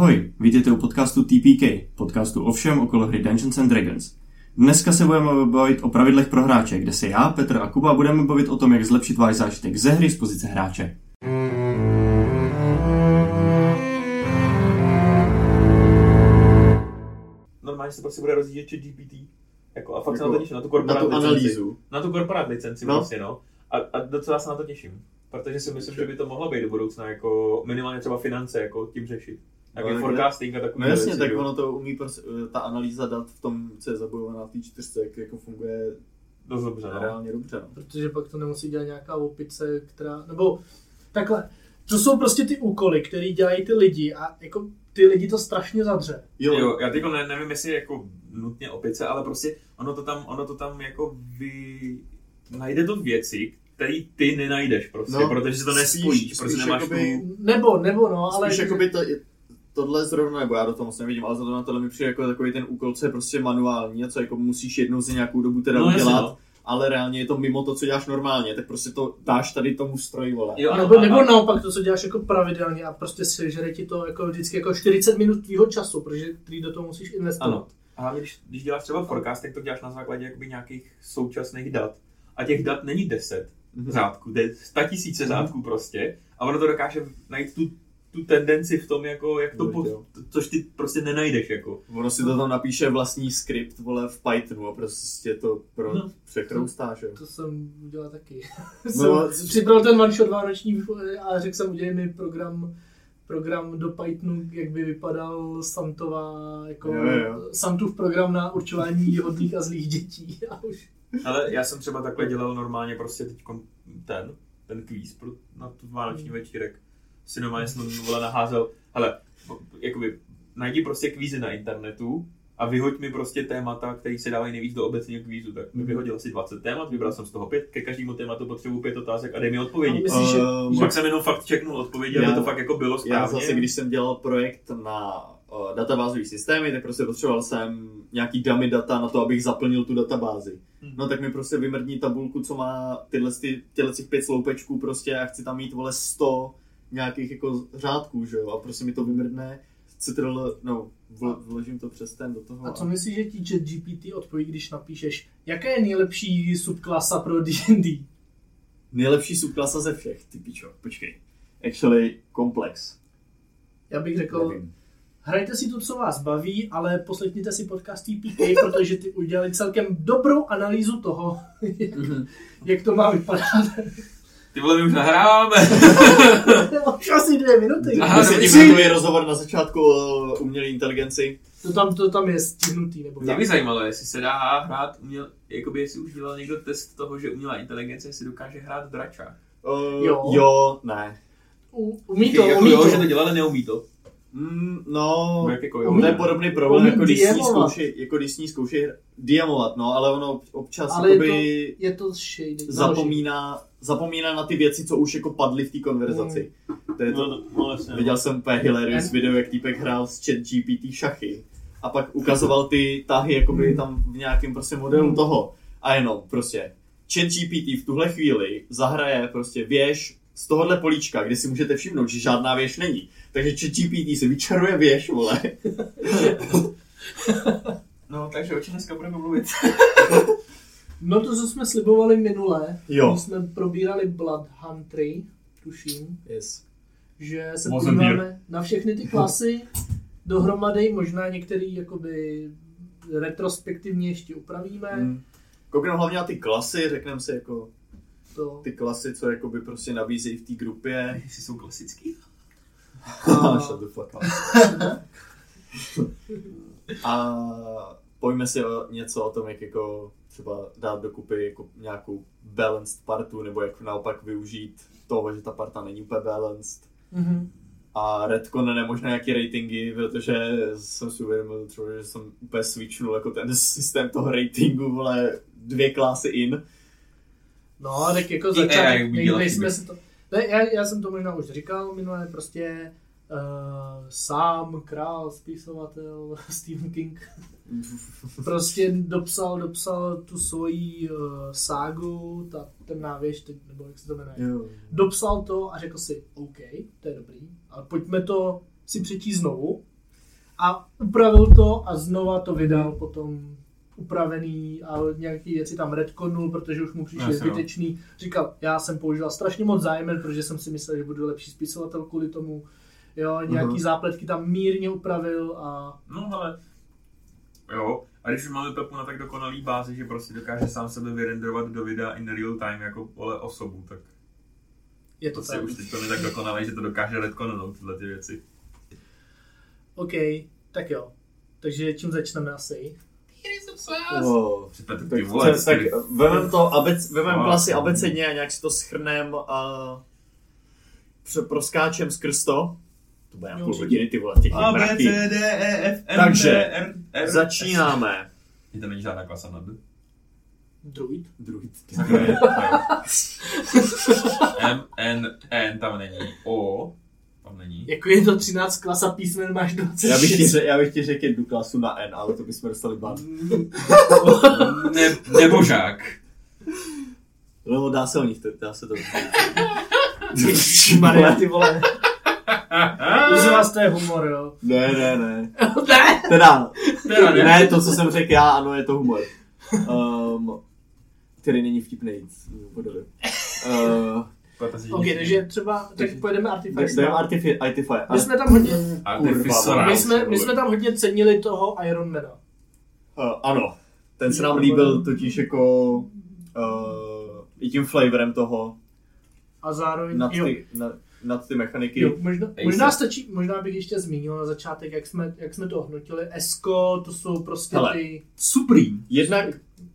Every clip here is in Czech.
Ahoj, vítejte u podcastu TPK, podcastu o všem okolo hry Dungeons and Dragons. Dneska se budeme bavit o pravidlech pro hráče, kde se já, Petr a Kuba budeme bavit o tom, jak zlepšit váš zážitek ze hry z pozice hráče. Normálně se prostě bude rozjíždět chat GPT. Jako, a fakt se Jako na to těším, na tu Na korporát tu licenci. analýzu. Na tu korporát licenci No. prostě, no. A, a docela se na to těším. Protože si myslím, že by to mohlo být do budoucna jako minimálně třeba finance jako tím řešit. Nějaký tak forecasting a takový No jasně, věci, tak jo. ono to umí prostě, ta analýza dat v tom, co je zabojovaná v té čtyřce, jak jako funguje Dost dobře, no. reálně dobře. No. protože pak to nemusí dělat nějaká opice, která, nebo takhle, to jsou prostě ty úkoly, které dělají ty lidi a jako ty lidi to strašně zadře. Jo, Jo, já teď ne, nevím, jestli jako nutně opice, ale prostě ono to tam, ono to tam jako vy... Najde to věci, které ty nenajdeš prostě, No, protože si to nespojíš, protože nemáš jakoby- tu... Nebo, nebo no, ale... Spíš jakoby to, tohle zrovna, nebo já do toho moc nevidím, ale zrovna tohle mi přijde jako takový ten úkol, co je prostě manuální a co jako musíš jednou za nějakou dobu teda No, udělat, no. ale reálně je to mimo to, co děláš normálně, tak prostě to dáš tady tomu stroji, vole. Jo, ano, nebo, a- nebo a- naopak to, co děláš jako pravidelně a prostě sežere ti to jako vždycky jako 40 minut tvýho času, protože ty do toho musíš investovat. Ano. A hlavně, když, když děláš třeba forecast, tak to děláš na základě jakoby nějakých současných dat. A těch dat není 10 Mhm. řádků, to je 100 tisíce řádků prostě. A ono to dokáže najít tu, tu tendenci v tom, jako, jak to, po, což ty prostě nenajdeš. Jako. Ono si to tam napíše vlastní skript, vole, v Pythonu a prostě to pro No. přechroustá, že jo. To jsem udělal taky. No, jsem připravil ten one shot vánoční a řekl jsem, udělej mi program program do Pythonu, jak by vypadal Santová, jako Jo, jo. Santův program na určování hodných a zlých dětí. A už Ale já jsem třeba takhle dělal normálně prostě teď ten, ten kvíz pro, na tu vánoční večírek. Si normálně jsem vole naházel, hele, jakoby najdi prostě kvízy na internetu a vyhoď mi prostě témata, které se dávají nejvíc do obecního kvízu. Tak mi vyhodil asi 20 témat, vybral jsem z toho pět, ke každému tématu potřebuji pět otázek a dej mi odpovědi. A myslíš, že- Ehm, Pak jsem jenom fakt checknul odpovědi, aby Já- to fakt jako bylo Já správně. zase, když jsem dělal projekt na uh, databázový systémy, tak prostě potřeboval jsem nějaký dummy data na to, abych zaplnil tu databázi. Hmm. No tak mi prostě vymrdní tabulku, co má tyhle, ty, tyhle těch pět sloupečků prostě a chci tam mít vole 100 nějakých jako řádků, že jo, a prostě mi to vymrdne, Ctrl, no, vl, vložím to přes ten do toho. A co myslíš, že ti chat GPT odpoví, když napíšeš, jaká je nejlepší subklasa pro D&D? Nejlepší subklasa ze všech, ty pičo, počkej. Actually, komplex. Já bych řekl, Nevím. hrajte si to, co vás baví, ale poslechněte si podcast TPK, protože ty udělali celkem dobrou analýzu toho, Mhm. jak to má vypadat. Ty vole, my už nahráváme. Už asi dvě minuty. Aha, dobrý. Desetiminutový rozhovor na začátku o umělé inteligenci. To tam, to tam je stihnutý, nebo Mě by zajímalo, jestli se dá hrát, uměl, jakoby jestli už dělal někdo test toho, že umělá inteligence si dokáže hrát v dračách. Uh, Jo. jo, ne. U, umí to, jako umí jo, to. že to dělá, ale neumí to. Mm, no, Jak jako jo, to je podobný problém, jako když s ní jako když s ní zkouší diamovat, no, ale ono občas Ale je to, jakoby je to shady. zapomíná, zapomíná na ty věci, co už jako padly v té konverzaci. To je to, no, no, jasně, viděl jsem úplně hilarious video, jak týpek hrál s chat GPT šachy a pak ukazoval ty tahy jakoby Hmm. tam v nějakém prostě modelu Hmm. toho a jenom prostě chat GPT v tuhle chvíli zahraje prostě věž z tohohle políčka, kde si můžete všimnout, že žádná věž není. Takže GPT si vyčaruje věž, vole. No, takže o čem dneska budeme mluvit? No to, co jsme slibovali minule, Jo. když jsme probírali Blood Huntry, tuším, Yes. že se Mozemír. podíváme na všechny ty klasy dohromady, možná některý jakoby retrospektivně ještě upravíme. Mm. Koukneme hlavně na ty klasy, řekneme si jako To, ty klasy, co jakoby prostě nabízejí v té grupě. Jestli jsou klasický? A- fuck up. A pojďme si o něco o tom, jak jako třeba dát dokupy jako nějakou balanced partu, nebo jak naopak využít toho, že ta parta není úplně balanced. Mhm. A Redcon nemožná nějaký ratingy, protože jsem si uvědomil třeba, že jsem úplně switchnul jako ten systém toho ratingu, vole, dvě klasy in. No, tak jako začátek, nejsme si to... Ne, já, já jsem to možná už říkal minule, prostě uh, sám, král, spisovatel, Stephen King, prostě dopsal, dopsal tu svoji uh, ságu, ta, ten návěž, teď, nebo jak se to jmenuje. Jo. Dopsal to a řekl si, OK, to je dobrý, ale pojďme to si přečíst znovu a upravil to a znova to vydal potom upravený a nějaký věci tam retconul, protože už mu přišli no. zbytečný. Říkal, já jsem používal strašně moc zájmen, protože jsem si myslel, že budu lepší spisovatel kvůli tomu. Jo, nějaký Mhm. zápletky tam mírně upravil a No ale, jo, a když už máme Pepu na tak dokonalý bázi, že prostě dokáže sám sebe vyrenderovat do videa in real time jako vole osobu, tak je to to si tak. už teď to tak dokonalý, že to dokáže retconnout tyhle ty věci. OK, tak jo. Takže čím začneme asi? Oh. Tak, vemem to, abec, vemem No, klasy no. abecedně a nějak si to schrnem a proskáčem skrz to. To bude na půl hodiny, ty vole, těch A, B, mraky. C, D, E, F, N, Takže, P, R, R, S. Začínáme. Je to není žádná klasa nad. Druid. Druid. Je, M, N, N tam není. O, tam není. Jako je to 13 klasa písmen, máš 26. Já bych, ti, já bych ti řekl jednu klasu na N, ale to bychom dostali ban. Ne, nebožák. No, dá se o nich, to, dá se to. Maria, ty vole. Už z vás to je humor, jo. Ne, ne, ne. ne! Teda, Teda ne. ne, to, co jsem řekl já, ano, je to humor. Um, který není vtipný. Uh, Ok, takže třeba, tak pojedeme Artifice. Jdeme Artifi- Artifier. My jsme tam hodně, my jsme, my jsme tam hodně cenili toho Ironmana. Uh, ano, ten se nám líbil totiž jako uh, i tím flavorem toho A zároveň, nad jo, ty, nad, nad ty mechaniky. jo, možná, možná stačí, možná bych ještě zmínil na začátek, jak jsme, jak jsme to hodnotili. Esko, to jsou prostě Hele. ty... Supreme. Jednak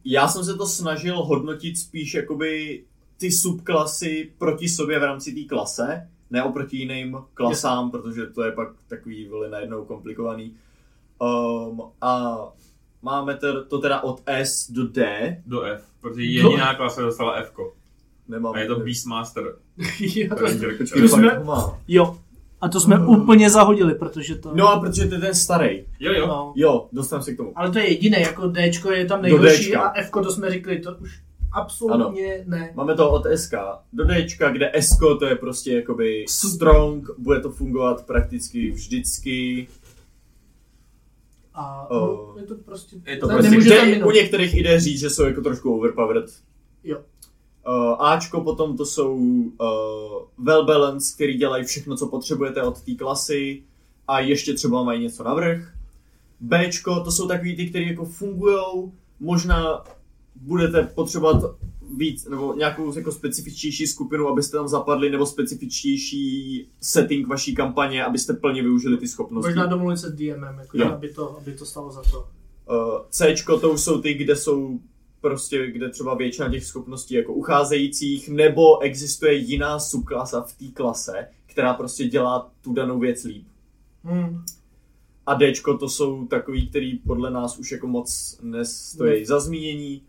já jsem se to snažil hodnotit spíš jakoby ty subklasy proti sobě v rámci té klase, ne oproti jiným klasám, protože to je pak takový veli najednou komplikovaný. Um, a máme ter, to teda od S do D. Do F, protože jediná klasa dostala F. -ko. Nemám, A je to Beastmaster. jo, Ranger. To jsme- jo. A to jsme úplně zahodili, protože to... No a protože to je ten starý. Jo, jo. no. Jo, dostanu se k tomu. Ale to je jediné, jako Dčko je tam Do nejhorší a Fko to jsme řekli, to už absolutně ne. Máme to od SK do Dčka, kde S to je prostě jakoby strong, bude to fungovat prakticky vždycky. A Oh. no, je to prostě... Je to prostě- minout. u některých jde říct, že jsou jako trošku overpowered. Jo. Uh, Ačko potom to jsou uh, well balance, který dělají všechno, co potřebujete od té klasy a ještě třeba mají něco navrh. Bčko to jsou takový ty, které jako fungujou, možná budete potřebovat víc, nebo nějakou jako specifičtější skupinu, abyste tam zapadli, nebo specifičtější setting vaší kampaně, abyste plně využili ty schopnosti. Možná domluvit se s DMem, jako, Jo. aby, to, aby to stalo za to. Uh, C to už jsou ty, kde jsou prostě, kde třeba většina těch schopností jako ucházejících, nebo existuje jiná subklasa v té klase, která prostě dělá tu danou věc líp. Hmm. A D to jsou takový, který podle nás už jako moc nestojí Ne. za zmínění.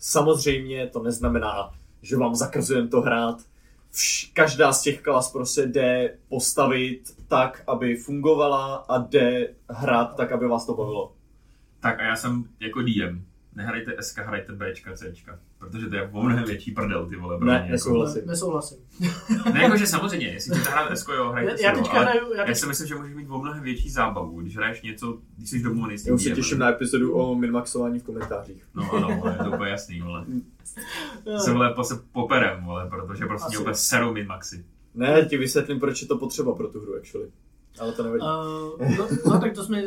Samozřejmě to neznamená, že vám zakazujeme to hrát. Vš- každá z těch klas prostě jde postavit tak, aby fungovala a jde hrát tak, aby vás to bavilo. Tak a já jsem jako DM. Nehrajte SK, hrajte Bčka, Cčka. Protože to je o mnohem větší prdel, ty vole. pro Ne, mě, jako. nesouhlasím. Ne, nesouhlasím. Ne, jakože samozřejmě, jestli chcete hrát SK, jo, hrajte si Já teďka ale hraju, já já teď, si myslím, že můžeš mít o mnohem větší zábavu, když hraješ něco, když jsi s tím Já už se těším na epizodu o minmaxování v komentářích. No ano, vole, je to úplně jasný, vole. Se vole po se poperem, vole, protože prostě Asi. mě úplně serou minmaxy. Ne, ti vysvětlím, proč je to potřeba pro tu hru, actually. Ale to nevadí. Uh, no, no, tak to jsme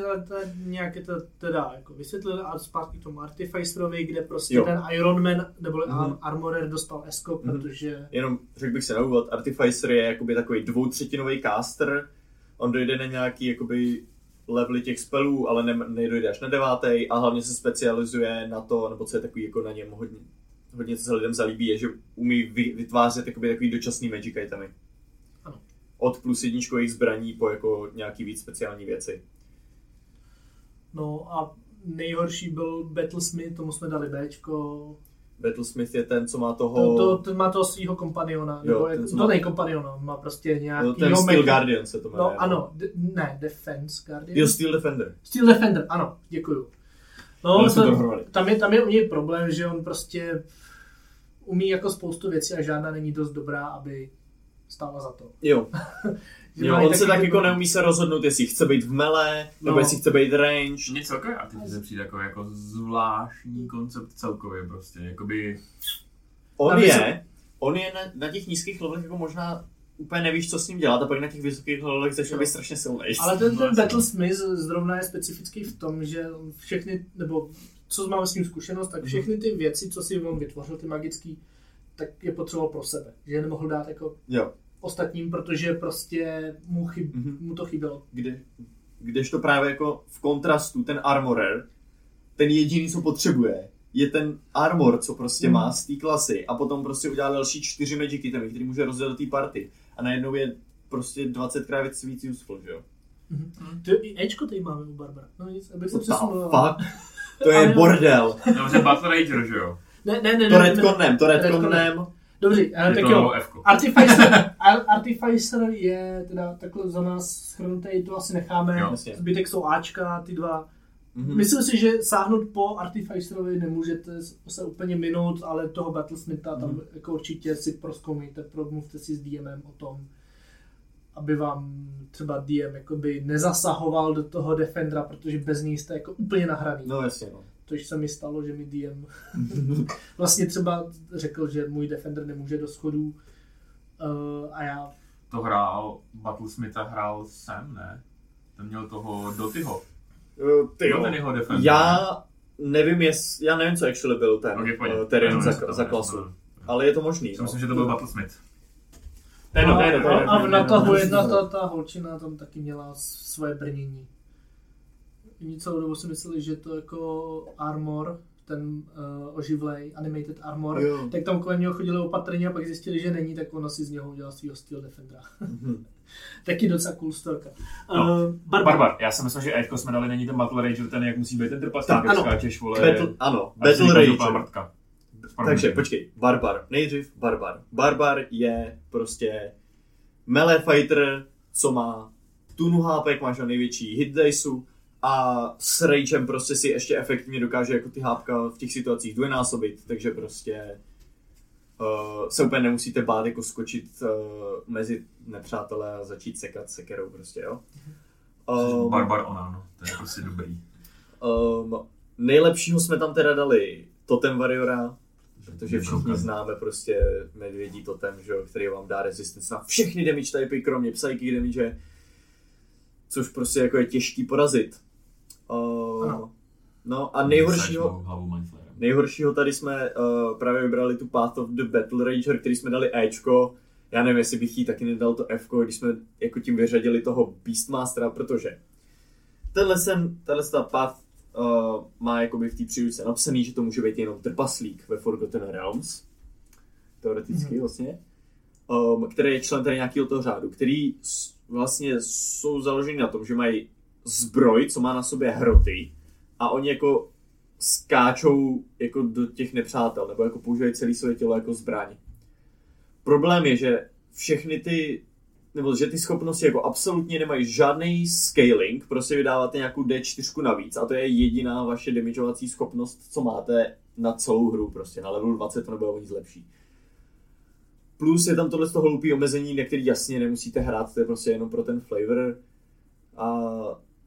nějaké to teda jako vysvětlili a zpátky k tomu Artificerovi, kde prostě Jo. ten Iron Man nebo Mhm. mm-hmm. Armorer dostal Esko, Mhm. protože Jenom řekl bych se na úvod, Artificer je jakoby takový dvoutřetinový caster. On dojde na nějaký jakoby levely těch spelů, ale ne, nedojde až na devátý a hlavně se specializuje na to, nebo co je takový jako na něm hodně, hodně co se lidem zalíbí, je, že umí vy, vytvářet jakoby takový dočasný magic itemy. Od plus jedničkových zbraní po jako nějaký víc speciální věci. no a nejhorší byl Battlesmith, tomu jsme dali Bčko. Battlesmith je ten, co má toho... To, to, ten má toho svého kompaniona, Jo, nebo je, ten, co to má- nej kompaniona, má prostě nějaký... no, ten Steel Guardian se to jmenuje. No ano, de, ne, Defense Guardian. Jo, Steel Defender. Steel Defender, ano, děkuju. No, to, tam, je, tam je u něj problém, že on prostě umí jako spoustu věcí a žádná není dost dobrá, aby stála za to. Jo, Že Jo, on se tak taky jako ty- neumí se rozhodnout, jestli chce být v mele, nebo No. jestli chce být range. Mně celkově Artifice přijde jako, jako zvláštní koncept celkově prostě, jakoby... On je, on je na, na těch nízkých levelech jako možná úplně nevíš, co s ním dělat a pak na těch vysokých levelech začne být strašně silný. Ale ten, ten jasně. Battlesmith zrovna je specifický v tom, že všechny, nebo co máme s ním zkušenost, tak všechny ty věci, co si on vytvořil, ty magický, tak je potřeboval pro sebe. Že je nemohl dát jako Jo. Ostatním, protože prostě mu, chyb, Mhm. mu to chybělo. Kdy, kdežto právě jako v kontrastu ten armorer, ten jediný, co potřebuje, je ten armor, co prostě Mhm. má z té klasy a potom prostě udělá další čtyři magic itemy, který může rozdělit do té party. A najednou je prostě 20 krát víc, víc useful, že jo? Ty, I Ečko tady máme u Barbara. No nic, abych se přesunul. To je bordel. Dobře, Battle Rager, že jo? Ne, ne, ne, To ne, ne. retconnem, to retconnem. Dobře, eh, Je tak to jo. Artificer, Ar- Artificer je teda takhle za nás schrnutý, to asi necháme. Jo. Jasně. Zbytek jsou Ačka, ty dva. Mhm. Myslím si, že sáhnout po Artificerovi nemůžete se úplně minout, ale toho Battlesmitha tam Mhm. jako určitě si proskoumejte, promluvte si s DMem o tom, aby vám třeba DM jakoby nezasahoval do toho Defendera, protože bez něj jste jako úplně nahraný. No jasně, no. Což se mi stalo, že mi DM vlastně třeba řekl, že můj Defender nemůže do schodů uh, a já To hrál, Battlesmitha hrál Sam, ne? Ten měl toho Dotyho. Uh, Ty Jo, ten defender. Já nevím, jest, já nevím, co actually byl ten Ok, pojď. uh, terén Jo, za, za klasu. to- Ale je to možný. Myslím, že to byl Battlesmith. To je jedno, to je a, na toho to je jedna ta, ta holčina tam taky měla svoje brnění. Oni celou dobu si mysleli, že to jako armor, ten uh, oživlej, animated armor, Jo. tak tam kolem něho chodili opatrně a pak zjistili, že není, tak ona si z něho udělala svého Steel Defendera. Mhm. taky docela cool storka. No. Uh, Barbar. Barbar, já si myslím, že Aidko jsme dali, není ten Battle Rager, ten jak musí být ten trpaslík, Tak, jak ano. skáčeš, vole. Battle, ano, Battle Rager. Takže počkej, Barbar. Nejdřív Barbar. Barbar je prostě melee fighter, co má tunu HP, máš na největší hit diceu a s ragem prostě si ještě efektivně dokáže jako ty hápka v těch situacích dvojnásobit, takže prostě uh, se úplně nemusíte bát jako skočit uh, mezi nepřátelé a začít sekat sekerou prostě, jo. Um, Barbar ona, no. To je prostě dobrý. Um, nejlepšího jsme tam teda dali Totem Warriora, protože všichni známe prostě medvědí totem, že, který vám dá resistance na všechny damage typy, kromě psychic damage, což prostě jako je těžký porazit. Um, Ano. no a nejhoršího, nejhoršího tady jsme uh, právě vybrali tu Path of the Battle Rager, který jsme dali Ečko. Já nevím, jestli bych jí taky nedal to F, když jsme jako tím vyřadili toho Beastmastera, protože tenhle sem, tenhle ta Path uh, má jakoby v té příručce napsaný, že to může být jenom trpaslík ve Forgotten Realms. Teoreticky Mhm. vlastně. Um, který je člen tady nějakého toho řádu, který s- vlastně jsou založeni na tom, že mají zbroj, co má na sobě hroty a oni jako skáčou jako do těch nepřátel, nebo jako používají celé své tělo jako zbraň. Problém je, že všechny ty, nebo že ty schopnosti jako absolutně nemají žádný scaling, prostě vydáváte nějakou D4 navíc a to je jediná vaše damageovací schopnost, co máte na celou hru, prostě na level 20 to nebude o nic lepší. Plus je tam tohle toho hloupý omezení, na který jasně nemusíte hrát, to je prostě jenom pro ten flavor. A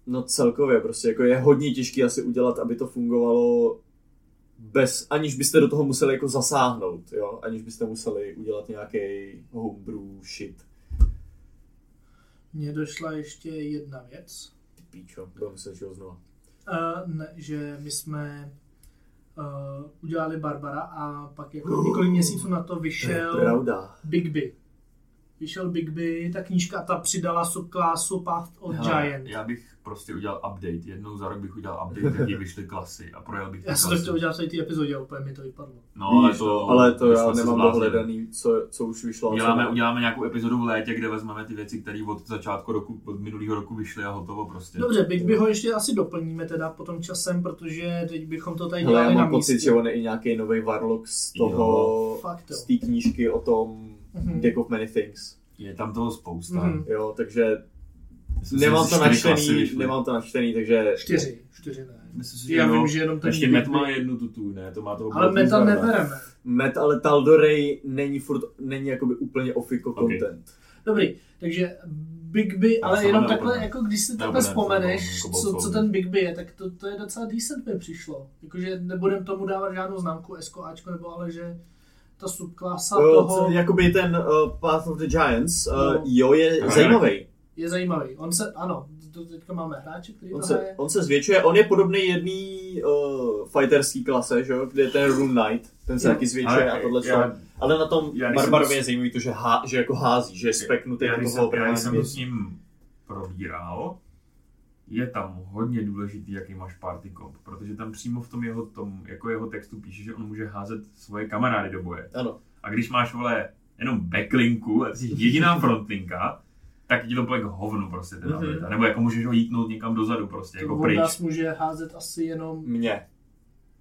no celkově prostě jako je hodně těžké asi udělat, aby to fungovalo bez, aniž byste do toho museli jako zasáhnout, jo? aniž byste museli udělat nějaký homebrew shit. Mně došla ještě jedna věc. Ty píčo, budeme muset žít znova. Uh, ne, že my jsme uh, udělali Barbara a pak jako několik měsíců na to To je vyšel pravda. Bigby. Vyšel Bigby, ta knížka ta přidala subklásu Path of Giant. Já bych prostě udělal update. Jednou za rok bych udělal update, jaký vyšly klasy a projel bych ty Já jsem to chtěl udělat v té epizodě, ale úplně mi to vypadlo. No, ale Víš, to, ale to já nemám dohledaný, co, co už vyšlo. a co Uděláme, uděláme nějakou epizodu v létě, kde vezmeme ty věci, které od začátku roku, od minulého roku vyšly a hotovo prostě. Dobře, Bigby ho ještě asi doplníme teda potom časem, protože teď bychom to tady Hele, já dělali na mám pocit, místě. že on je i nějaký nový Warlock z toho, jo. z té knížky o tom Mhm. Deck of Many Things. Je tam toho spousta. Mhm. Jo, takže nemám to načtený, nemám to načtený, takže Čtyři, čtyři ne. Myslím si, že Já jo. vím, že jenom ten Ještě Bigby- Met má jednu tutu, ne? To má toho Ale meta nebereme. Met, ale Tal'Dorei není furt, není jakoby úplně ofiko Ok. content. Dobrý, takže Big B, ale jenom neúplně- takhle, jako když si takhle vzpomeneš, jako co, co ten Big B je, tak to, to je docela decent mi přišlo. Jakože nebudem tomu dávat žádnou známku SK, Ačko, nebo ale že ta subklasa toho jakoby ten uh, Path of the Giants, uh, No. jo, je zajímavý. Je zajímavý. On se, ano, to teďka máme hráče, který On to se, hraje. on se zvětšuje, on je podobný jedný uh, fighterský klase, že jo, kde je ten Rune Knight, ten se Jo. taky zvětšuje Ale a tohle já- Ale na tom jsem- je zajímavý to, že, há, že jako hází, že je speknutý já, do když toho jsem, já, jsem obrany. s ním probíral, je tam hodně důležitý, jaký máš party comp, protože tam přímo v tom jeho, tom, jako jeho textu píše, že on může házet svoje kamarády do boje. Ano. A když máš, vole, jenom backlinku a ty jsi jediná frontlinka, tak ti to bude k hovnu prostě ten Mhm. abilita. Nebo jako můžeš ho jítnout někam dozadu prostě, jako To pryč. on nás může házet asi jenom Mě.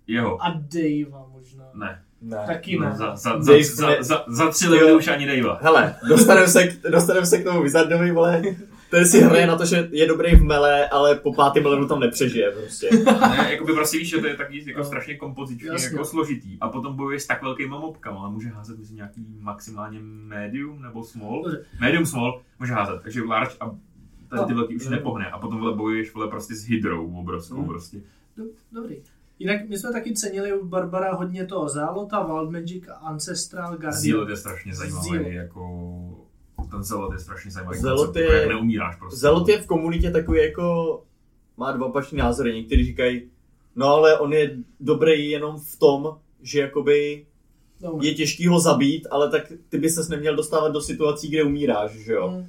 Jeho. a Davea možná. Ne. Ne. Taky ne. Za, za, za, Dave za, za, za tři levely už ani Davea. Hele, dostaneme se, k, dostaneme se k tomu Wizardovi, vole. Ten si hraje na to, že je dobrý v mele, ale po pátém levelu tam nepřežije prostě. Ne, jako by prostě víš, že to je taky jako No. strašně kompozičně Jasně. jako složitý. A potom bojuje s tak velkýma mobkama, ale může házet myslím nějaký maximálně medium nebo small. Medium small může házet, takže large a tady ty No. velký už Mm. nepohne. A potom vole bojuješ vole prostě s hydrou obrovskou Mm. prostě. Do- Dobrý. Jinak my jsme taky cenili u Barbara hodně toho Zálota, Wild Magic a Ancestral Guardian. Zealot je strašně zajímavý, Zealot. jako ten Zealot je strašně zajímavý koncept, je- jako jak neumíráš prostě. Zelot je v komunitě takový jako, má dva opačný názory. Někteří říkají, no ale on je dobrý jenom v tom, že jakoby No, je těžký ho zabít, ale tak ty by ses neměl dostávat do situací, kde umíráš, že jo. mm,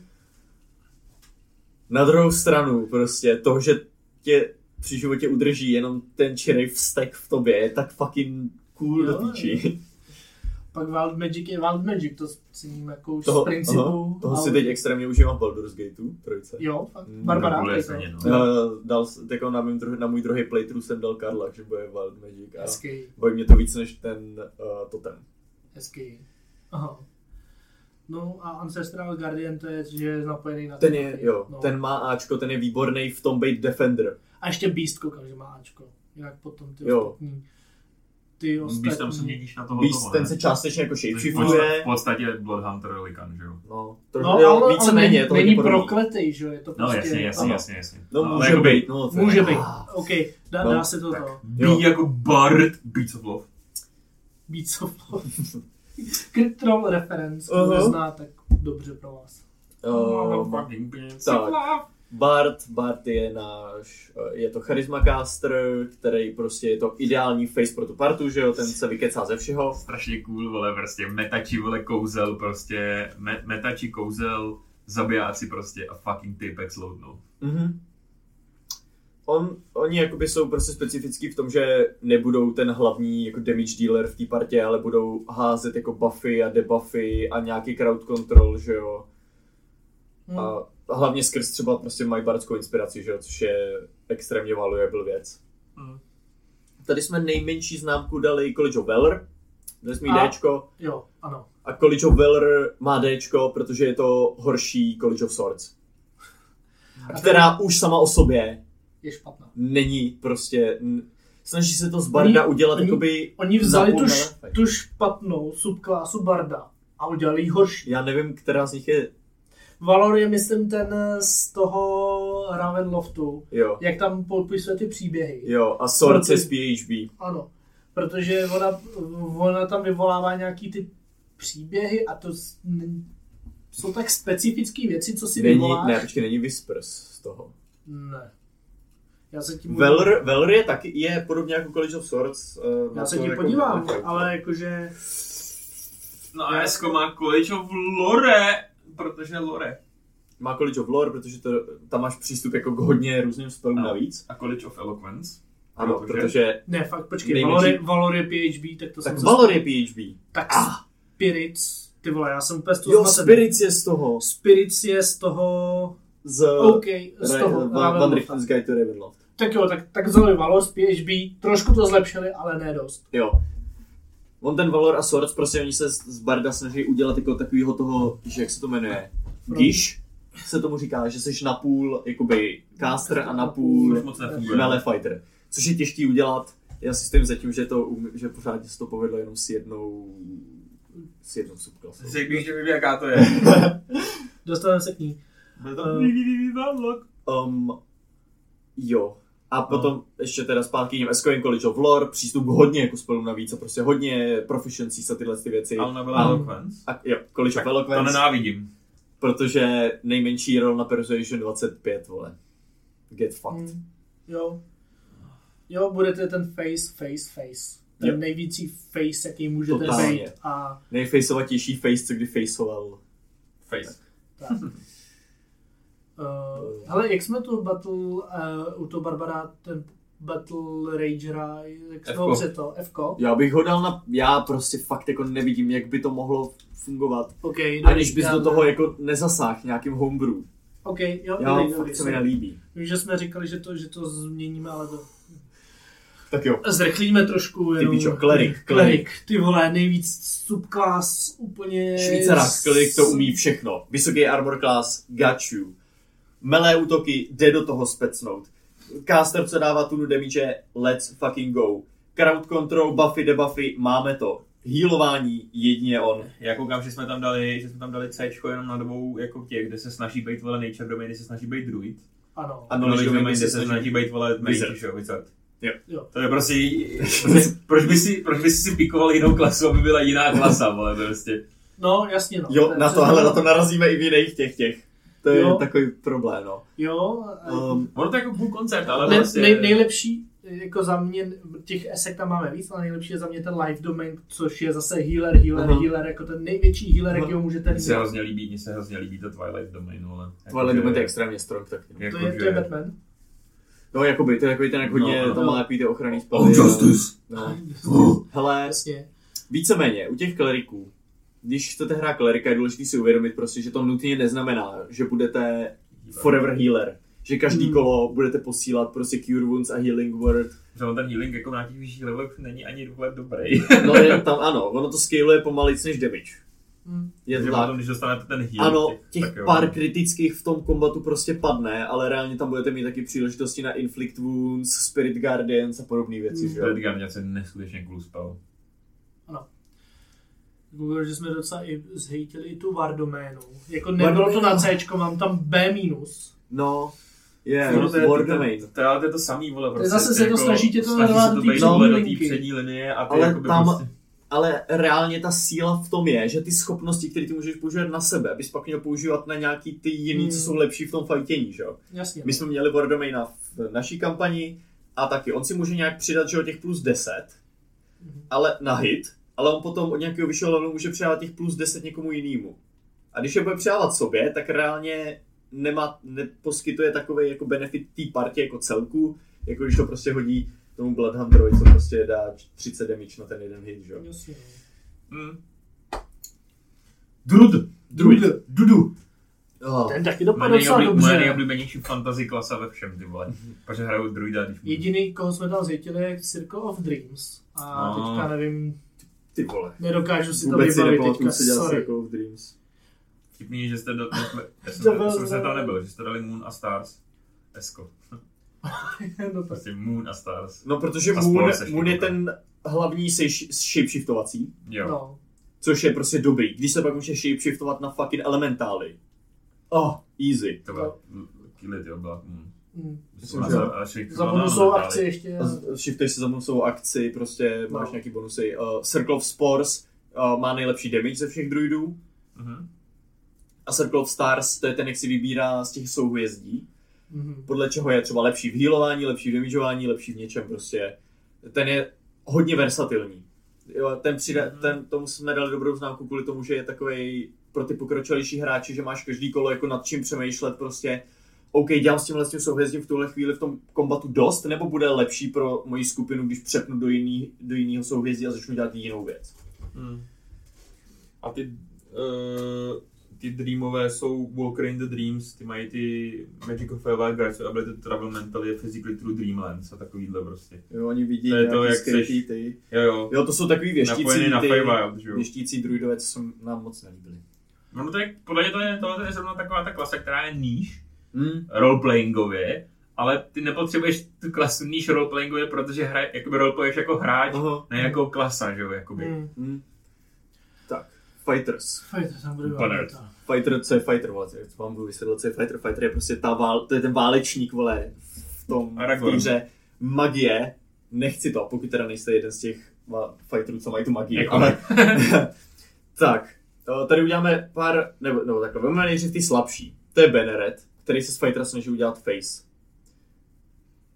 Na druhou stranu prostě to, že tě při životě udrží jenom ten čirý vztek v tobě, je tak fucking cool Jo, do týči. Pak Wild Magic je Wild Magic, to cením jako už Toho, z principu. aha, toho si ale- teď extrémně užívám v Baldur's Gateu, trojce. Jo, fakt. Mm, Barbara, no. Uh, dal, jako na, mým druh, na můj druhý playthrough jsem dal Karla, že bude Wild Magic a Hezký, baví mě to víc než ten uh, totem. hezký. Aha. No a Ancestral Guardian to je, že je napojený na Ten ty je, jo, no. ten má Ačko, ten je výborný v tom být Defender. A ještě Beast koukám, že má Ačko. Jinak potom ty Jo. ostatní. Ty ostatní. Beastem se měníš na toho Beast, toho, ten se částečně jako Což v shapeshiftuje. podstatě Bloodhunter Likan, že jo? No, to, No, jo, ale, víceméně ale není, to není prokletej, že jo? Je to No prostě... jasně, jasně, ano. jasně, jasně. No, Ale může jako by- být, no. to je- Může být. Ah, OK, dá, No, dá se to Tak, to. Bí jako Bard, Beats of Love. Beats of Love. Crit Troll reference, kdo Aha. nezná, tak dobře pro vás. Fucking Beats tak. Bart, Bart je náš, eh, je to charismacaster, který prostě je to ideální face pro tu partu, že jo, ten se vykecá ze všeho. Strašně cool, vole, prostě metači, vole, kouzel, prostě, me, metači, kouzel, zabijáci prostě a fucking typek sloudnou. Mhm. On, oni jakoby jsou prostě specifický v tom, že nebudou ten hlavní jako damage dealer v té partě, ale budou házet jako buffy a debuffy a nějaký crowd control, že jo. Hm. A hlavně skrz třeba prostě mají bardskou inspiraci, že jo, což je extrémně valuable věc. Hm. Tady jsme nejmenší známku dali College of Valor, dali jsme jí A- Dčko, Jo, ano. a College of Valor má Dčko, protože je to horší College of Swords. A Která už sama o sobě Je špatná. není prostě... Snaží se to z Barda Oni- udělat oni- jakoby... Oni vzali tu, š- tu špatnou subklásu Barda a udělali ji horší. Já nevím, která z nich je... Valor je, myslím, ten z toho Ravenloftu, Jo. jak tam popisuje ty příběhy. Jo, a Swords je z PHB. Ano, protože ona, ona tam vyvolává nějaký ty příběhy a to jsou tak specifické věci, co si Není, vyvoláš. ne, počkej, není Whispers z toho. Ne. Já se tím Valor, Valor je taky, je podobně jako College of Swords. Uh, Já se tím podívám, ale jakože... No a Esko má College of Lore, protože Lore. Má College of Lore, protože to, tam máš přístup jako k hodně různým spellům No. navíc. A College of Eloquence. Ano, Protože? protože... Ne, fakt, počkej, Nejmenší- Valor je, Valor je PHB, tak to Tak jsem Valor je PHB. Tak Ah. Spirits, ty vole, já jsem úplně z toho Jo, zmatený. Spirits je z toho. Spirits je z toho... Z... OK, z Ra- toho Van, Van. Richten's Guide to Ravenloft. Tak jo, tak, tak vzali Valor z PHB, trošku to zlepšili, ale ne dost. Jo. On ten Valor a Swords, prostě oni se z Barda snaží udělat jako takovýho toho, že jak se to jmenuje, Gish se tomu říká, že jsi napůl jakoby caster a napůl melee fighter. Což je těžký udělat. Já si stojím za tím, že, to, um- že pořádně se to povedlo jenom s jednou s jednou subklasou. Řekl bych, že vím, jaká to je. Dostaneme se k ní. Unlock. Um, jo. A potom ještě teda zpátky jdem SQN College of Lore, přístup k hodně jako spolu navíc a prostě hodně proficiency za tyhle ty věci. Ale nebyla A- Eloquence. A, jo, College Tak of to Eloquence, nenávidím. protože nejmenší roll na Persuasion 25, vole. Get fucked. Mm, jo. Jo, budete ten face, face, face. Ten Jo. nejvící face, jaký můžete Totálně. být. A Nejfaceovatější face, co kdy faceoval. Face. tak. Uh, hele, jak jsme tu battle, uh, u toho Barbara, ten Battle Ragera, jak jsme Fko. ho před to, Fko? Já bych ho dal na... Já prostě fakt jako nevidím, jak by to mohlo fungovat. OK, Aniž bys do toho jako nezasáhl nějakým homebrew. OK, jo, Já dobrý, fakt se mi nelíbí. Vím, že jsme říkali, že to, že to změníme, ale to... Tak jo. Zrychlíme trošku jenom. pičo, klerik, Klerik, ty vole, nejvíc subklas, úplně... Švýcarák, který to umí všechno. Vysoký armor class, got you. Melé útoky, jde do toho specnout. Caster, co dává tunu damage, let's fucking go. Crowd control, buffy, debuffy, máme to. Healování, jedině on. Já koukám, že jsme tam dali, že jsme tam dali C jenom na dvou jako těch, kde se snaží být vole nature domain, kde se snaží být druid. Ano. A No, knowledge domain, kde se se snaží být vole že jo, wizard. Jo. To je prostě, prostě proč, by si, proč by si pikoval jinou klasu, aby byla jiná klasa, vole, prostě. No, jasně, no. Jo, na to, hele, na to narazíme i v jiných těch těch. To je Jo. takový problém, no. Jo, a- Um, Ono to jako cool koncept, ale ne, vlastně... nej, nejlepší, jako za mě, těch esek tam máme víc, ale nejlepší je za mě ten life domain, což je zase healer, healer, Aha. healer, jako ten největší healer, Aha. jakýho můžete Mně se mít. hrozně líbí, mně se hrozně líbí to Twilight Domain, ale... Tohle jakože- domain je extrémně strong taky. no. To je, to je Batman. No, jakoby, to je takový ten, hodně, No, no, tam no. má takový ty ochranný Oh, spely. justice. No. Hele, Jasně. víceméně, u těch kleriků, když chcete hrát klerika, je důležité si uvědomit prostě, že to nutně neznamená, že budete forever healer. Že každý Hmm. kolo budete posílat prostě cure wounds a healing word. Že on ten healing jako na těch vyšších levelech není ani vůbec dobrý. No je tam, ano, ono to scaluje pomalic než damage. Hm. Je Takže to tak. potom, když dostanete ten heal, Ano, tak- těch tak jo. pár kritických v tom kombatu prostě padne, ale reálně tam budete mít taky příležitosti na Inflict Wounds, Spirit Guardians a podobné věci, Hmm. že To je jo? Guardian je neskutečně cool spell. Google, že jsme docela i zhejtili i tu VAR doménu. Jako nebylo to na. C, mám tam B minus. No, je, No, to je- War to- Domain. To, to, to je to samý, vole, prostě. zase se to jako, snaží tě to snaží narvat do to té přední vole do té linky. přední linie a ty Ale jakoby tam- prostě... Ale reálně ta síla v tom je, že ty schopnosti, které ty můžeš používat na sebe, bys pak měl používat na nějaký ty jiný, co Hmm. jsou lepší v tom fajtění, že jo? Jasně. My jsme měli War Domaina v naší kampani a taky on si může nějak přidat, že jo, těch plus 10, Mhm. ale na hit, ale on potom od nějakého vyššího levelu může přidávat těch plus 10 někomu jinému. A když je bude přidávat sobě, tak reálně nemá, neposkytuje takový jako benefit té partě jako celku, jako když to prostě hodí tomu Bloodhunterovi, co prostě dá 30 damage na ten jeden hit, že jo. Hmm. Drud. Druid. Dudu. Oh. Ten taky Moje dopadl docela Moje dobře. nejoblíbenější fantasy klasa ve všem, ty vole. Protože hraju druida, když můžu. Jediný, koho jsme tam zjistili, je Circle of Dreams. A No. teďka nevím, Ty vole. nedokážu si to Vůbec si vybavit teďka, co dělal sorry. Circle of Dreams. Vtipný že jste do... jsme- Já To jsem, byl- jsem se tam nebyl, že jste dali Moon a Stars. Esko. no tak. Prostě Moon a Stars. No, protože A Moon, Moon je ten hlavní shapeshiftovací, Jo. No. což je prostě dobrý. Když se pak může shapeshiftovat na fucking elementály. Oh, easy. To byla Killit, jo, byla Moon. Hm. Že za- bonusovou akci ještě. Shiftuješ si za bonusovou akci, prostě máš No. nějaký bonusy. Uh, Circle of Spores uh, má nejlepší damage ze všech druidů. Mhm. A Circle of Stars, to je ten, jak si vybírá z těch souhvězdí. Mhm. podle čeho je třeba lepší v healování, lepší v damageování, lepší v něčem prostě. Ten je hodně versatilní. Jo, ten, přida, Mhm. ten tomu jsme dali dobrou známku kvůli tomu, že je takový pro ty pokročilejší hráči, že máš každý kolo jako nad čím přemýšlet prostě OK, dělám s tímhle s tím souhvězdím v tuhle chvíli v tom kombatu dost, nebo bude lepší pro moji skupinu, když přepnu do, jiný, do jiného souhvězdí a začnu dělat jinou věc. Hmm. A ty, uh, ty dreamové jsou Walker in the Dreams, ty mají ty Magic of Fire Guides, ability to travel mentally, physically through dreamlands a takovýhle prostě. Jo, oni vidí To je to, jak skrytý seš- ty. Jo, jo. Jo, to jsou takový věštící, na ty, Feywild, jo. věštící druidové, co se nám moc nelíbily. No to je, podle mě to je, tohle je zrovna taková ta klasa, která je níž, Hmm? roleplayingově, ale ty nepotřebuješ tu klasu níž roleplayingově, protože hraje, jakoby roleplayuješ jako hráč, Aha. ne jako klasa, že jo, jakoby. Hm. Hmm. Tak, Fighters. Fighter, tam bude. Fighter, co je fighter, vole, co vám budu vysvětlit, co je fighter. Fighter je prostě ta vál, to je ten válečník, vole, v tom hře. Magie, nechci to, pokud teda nejste jeden z těch fighterů, co mají tu magii, Jako ale... tak, tady uděláme pár, nebo, nebo takhle, vezmeme nejdřív ty slabší. To je Banneret, který se z fightera snaží udělat face.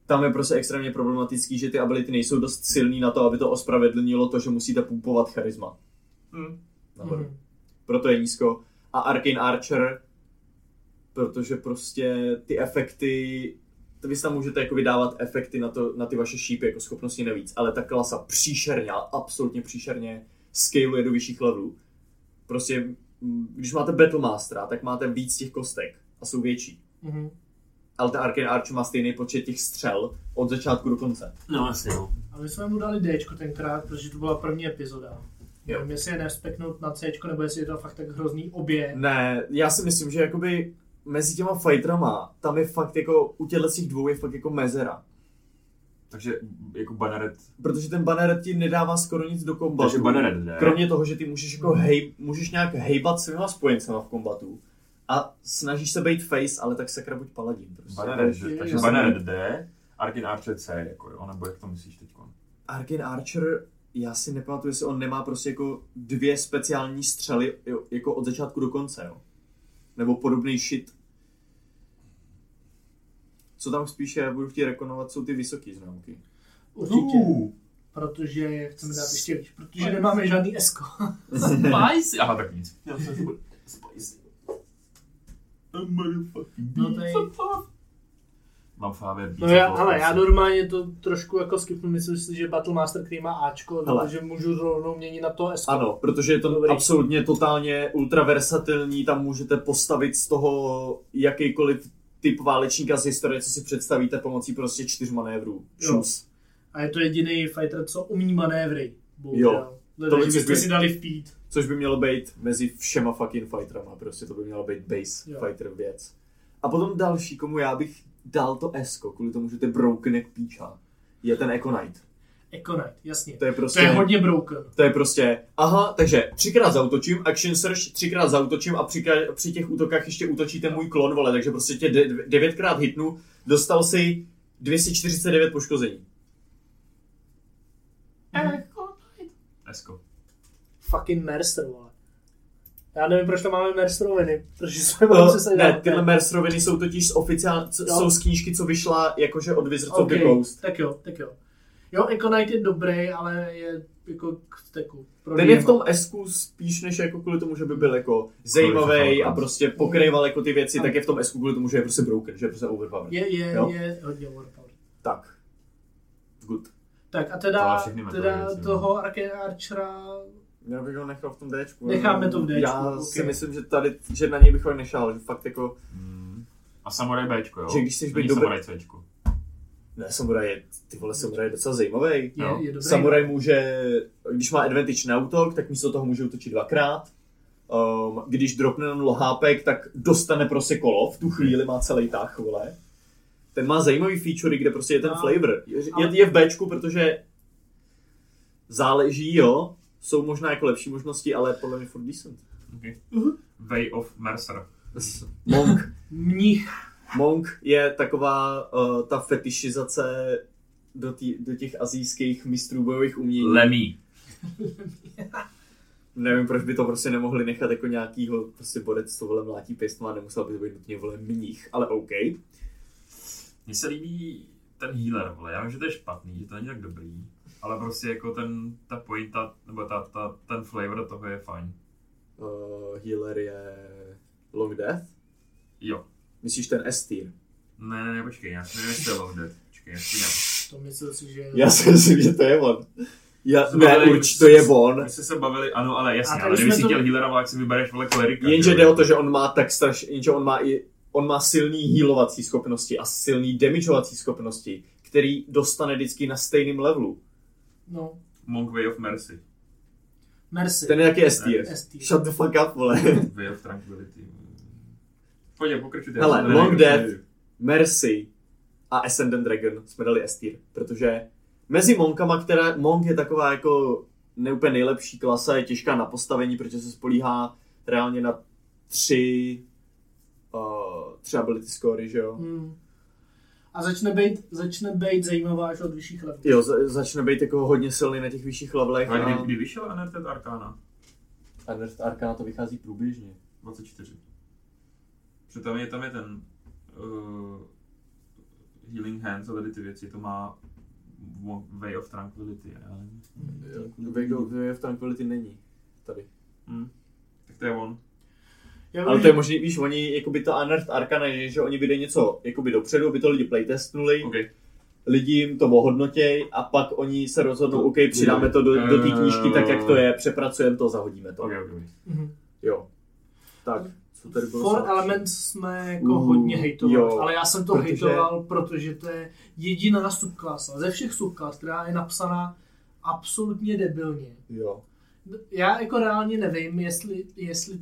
Tam je prostě extrémně problematický, že ty ability nejsou dost silný na to, aby to ospravedlnilo to, že musíte pumpovat charisma. Hm. Nahoru Mhm. proto je nízko. A Arcane Archer, protože prostě ty efekty, to vy tam můžete jako vydávat efekty na, to, na ty vaše šípy jako schopnosti navíc, ale ta klasa příšerně, absolutně příšerně scaluje do vyšších levelů. Prostě, mm, když máte Battlemastera, tak máte víc těch kostek a jsou větší. Mhm. Ale ten Arcane Archer má stejný počet těch střel od začátku do konce. No jasně, no. A my jsme mu dali Dčko tenkrát, protože to byla první epizoda. Jo. Nevím, jestli je nespeknout na Cčko, nebo jestli je to fakt tak hrozný obě. Ne, já si myslím, že jakoby mezi těma fighterama, tam je fakt jako, u těchto těch dvou je fakt jako mezera. Takže jako Banneret, Protože ten banner ti nedává skoro nic do kombatu. takže Banneret jde. Kromě toho, že ty můžeš, jako hej, můžeš nějak hejbat svýma spojencema v kombatu a snažíš se být face, ale tak sakra buď paladin. Prostě. Banneret, Je- jde, takže je- Banneret jde, Arkin Archer C, jako jo, nebo jak to myslíš teď? Arcane Archer, já si nepamatuju, jestli on nemá prostě jako dvě speciální střely jo, jako od začátku do konce, jo. Nebo podobný shit. Co tam spíše budu chtít rekonovat, jsou ty vysoké známky. Určitě. Protože chceme dát ještě víc, protože nemáme žádný esko. Spicy! Aha, tak nic. Spicy. No to je- Mám fávě No já, ale já normálně to trošku jako skipnu, myslím si, že Battlemaster, který má Ačko, Hele. takže můžu rovnou měnit na to esko. Ano, protože je to Dobrý. absolutně totálně ultraversatilní, tam můžete postavit z toho jakýkoliv typ válečníka z historie, co si představíte pomocí prostě čtyř manévrů. Šus. A je to jediný fighter, co umí manévry. Jo. Bohužel. To Takže by- byste si dali vpít. Což by mělo být mezi všema fucking fighterama, prostě to by mělo být base Jo. fighter věc. A potom další, komu já bych dal to esko, kvůli tomu, že to je broken jak píča, je ten Econite. Econite, jasně. To je To prostě... je hodně broken. To je prostě, aha, takže třikrát zautočím, action search, třikrát zautočím a při, při těch útokách ještě útočíte můj klon, vole, takže prostě tě de- devětkrát hitnu, dostal si 249 poškození. Esko. Fucking Mercer, vole. Já nevím, proč to máme Merceroviny, protože jsme No, no, přesně ne, tyhle Merceroviny jsou totiž z oficiál, co, Jo. jsou z knížky, co vyšla jakože od Wizards of okay. the Coast. Tak jo, tak jo. Jo, Econite je dobrý, ale je jako k steku. Pro Ten je v tom esku spíš než jako kvůli tomu, že by byl jako zajímavý a prostě pokrýval jako ty věci, tak je v tom esku kvůli tomu, že je prostě broken, že je prostě overpowered. Je, je, Jo. je hodně overpowered. Tak. Good. Tak a teda, teda no. toho Arcane Archera Já bych ho nechal v tom Dčku. Necháme to v Dčku, Já ok. si myslím, že tady, že na něj bych ho nešel, že fakt jako, Hmm. A Samurai Bčko, jo? Že když chceš být dobrý- Samurai Cčko. ne, samuraj je, ty vole, samuraj je docela zajímavý. je, je dobrý. Samuraj může, když má advantage na útok, tak místo toho může útočit dvakrát. Um, když dropne na 0 HP, tak dostane prostě kolo, v tu chvíli má celý tah, vole. Ten má zajímavý feature, kde prostě je ten No, flavor. Je, ale- je v Bčku, protože záleží, jo, jsou možná jako lepší možnosti, ale podle mě furt decent. Okay. Mhm. Way of Mercer. Monk. Mních. Monk je taková uh, ta fetišizace do, tý, do těch azijských mistrů bojových umění. Lemmy. Nevím, proč by to prostě nemohli nechat jako nějakýho prostě bodec, co vole mlátí pěstma a nemusel by to být nutně vole mních, ale OK. Mně se líbí ten healer, vole. Já vím, že to je špatný, že to není tak dobrý. Ale prostě jako ten, ta pointa, nebo ta, ta, ten flavor toho je fajn. Uh, healer je Long Death. Jo. Myslíš ten S tier? Ne, ne, ne, počkej, já si nevím, jestli to je Long Dead. Počkej, já si dám. To myslím si, že... Já si myslím, že to je on. Já, ne, bavili- určitě to je on. My jsme se bavili, ano, ale jasně, ale kdyby si to- chtěl healera, jak si vybereš, vole, klerika. Jenže jde o to, že on má tak strašně, jenže on má i on má silný healovací schopnosti a silný damageovací schopnosti, který dostane vždycky na stejném levelu. No, Monk Way of Mercy. Mercy. Ten je jaký S. Shut the fuck up, vole. Way of Tranquility. Pojď, pokračujte. Hele, Long někdo Death. Mercy a Ascendant Dragon jsme dali S tier, protože mezi Monkama, která Monk je taková jako neúplně nejlepší klasa, je těžká na postavení, protože se spolíhá reálně na tři, uh, tři ability scory, že jo? Hmm. A začne být, začne být zajímavá až od vyšších levelů. Jo, za, začne být jako hodně silný na těch vyšších levelech. Ale A kdy, kdy vyšel Unearthed Arcana? Unearthed Arcana to vychází průběžně. 24. Protože tam je, tam je ten uh, Healing Hands a tady ty věci, to má Way of Tranquility. Ale... Way of- Way of Tranquility není tady. Hm. Tak to je on. Já Ale to je možný, víš, oni, jakoby to Unearthed Arcana je, že oni vydají něco jakoby dopředu, aby to lidi playtestnuli, OK. lidi jim to ohodnotěj a pak oni se rozhodnou, OK, přidáme to do, do té knížky tak, jak to je, přepracujeme to, zahodíme to. OK, OK. Mhm. Jo. Tak, co tady bylo? For další? Elements jsme jako Uh, hodně hejtovali, jo, ale já jsem to protože- hejtoval, protože to je jediná subklasa ze všech subklas, která je napsaná absolutně debilně. Jo. Já jako reálně nevím, jestli, jestli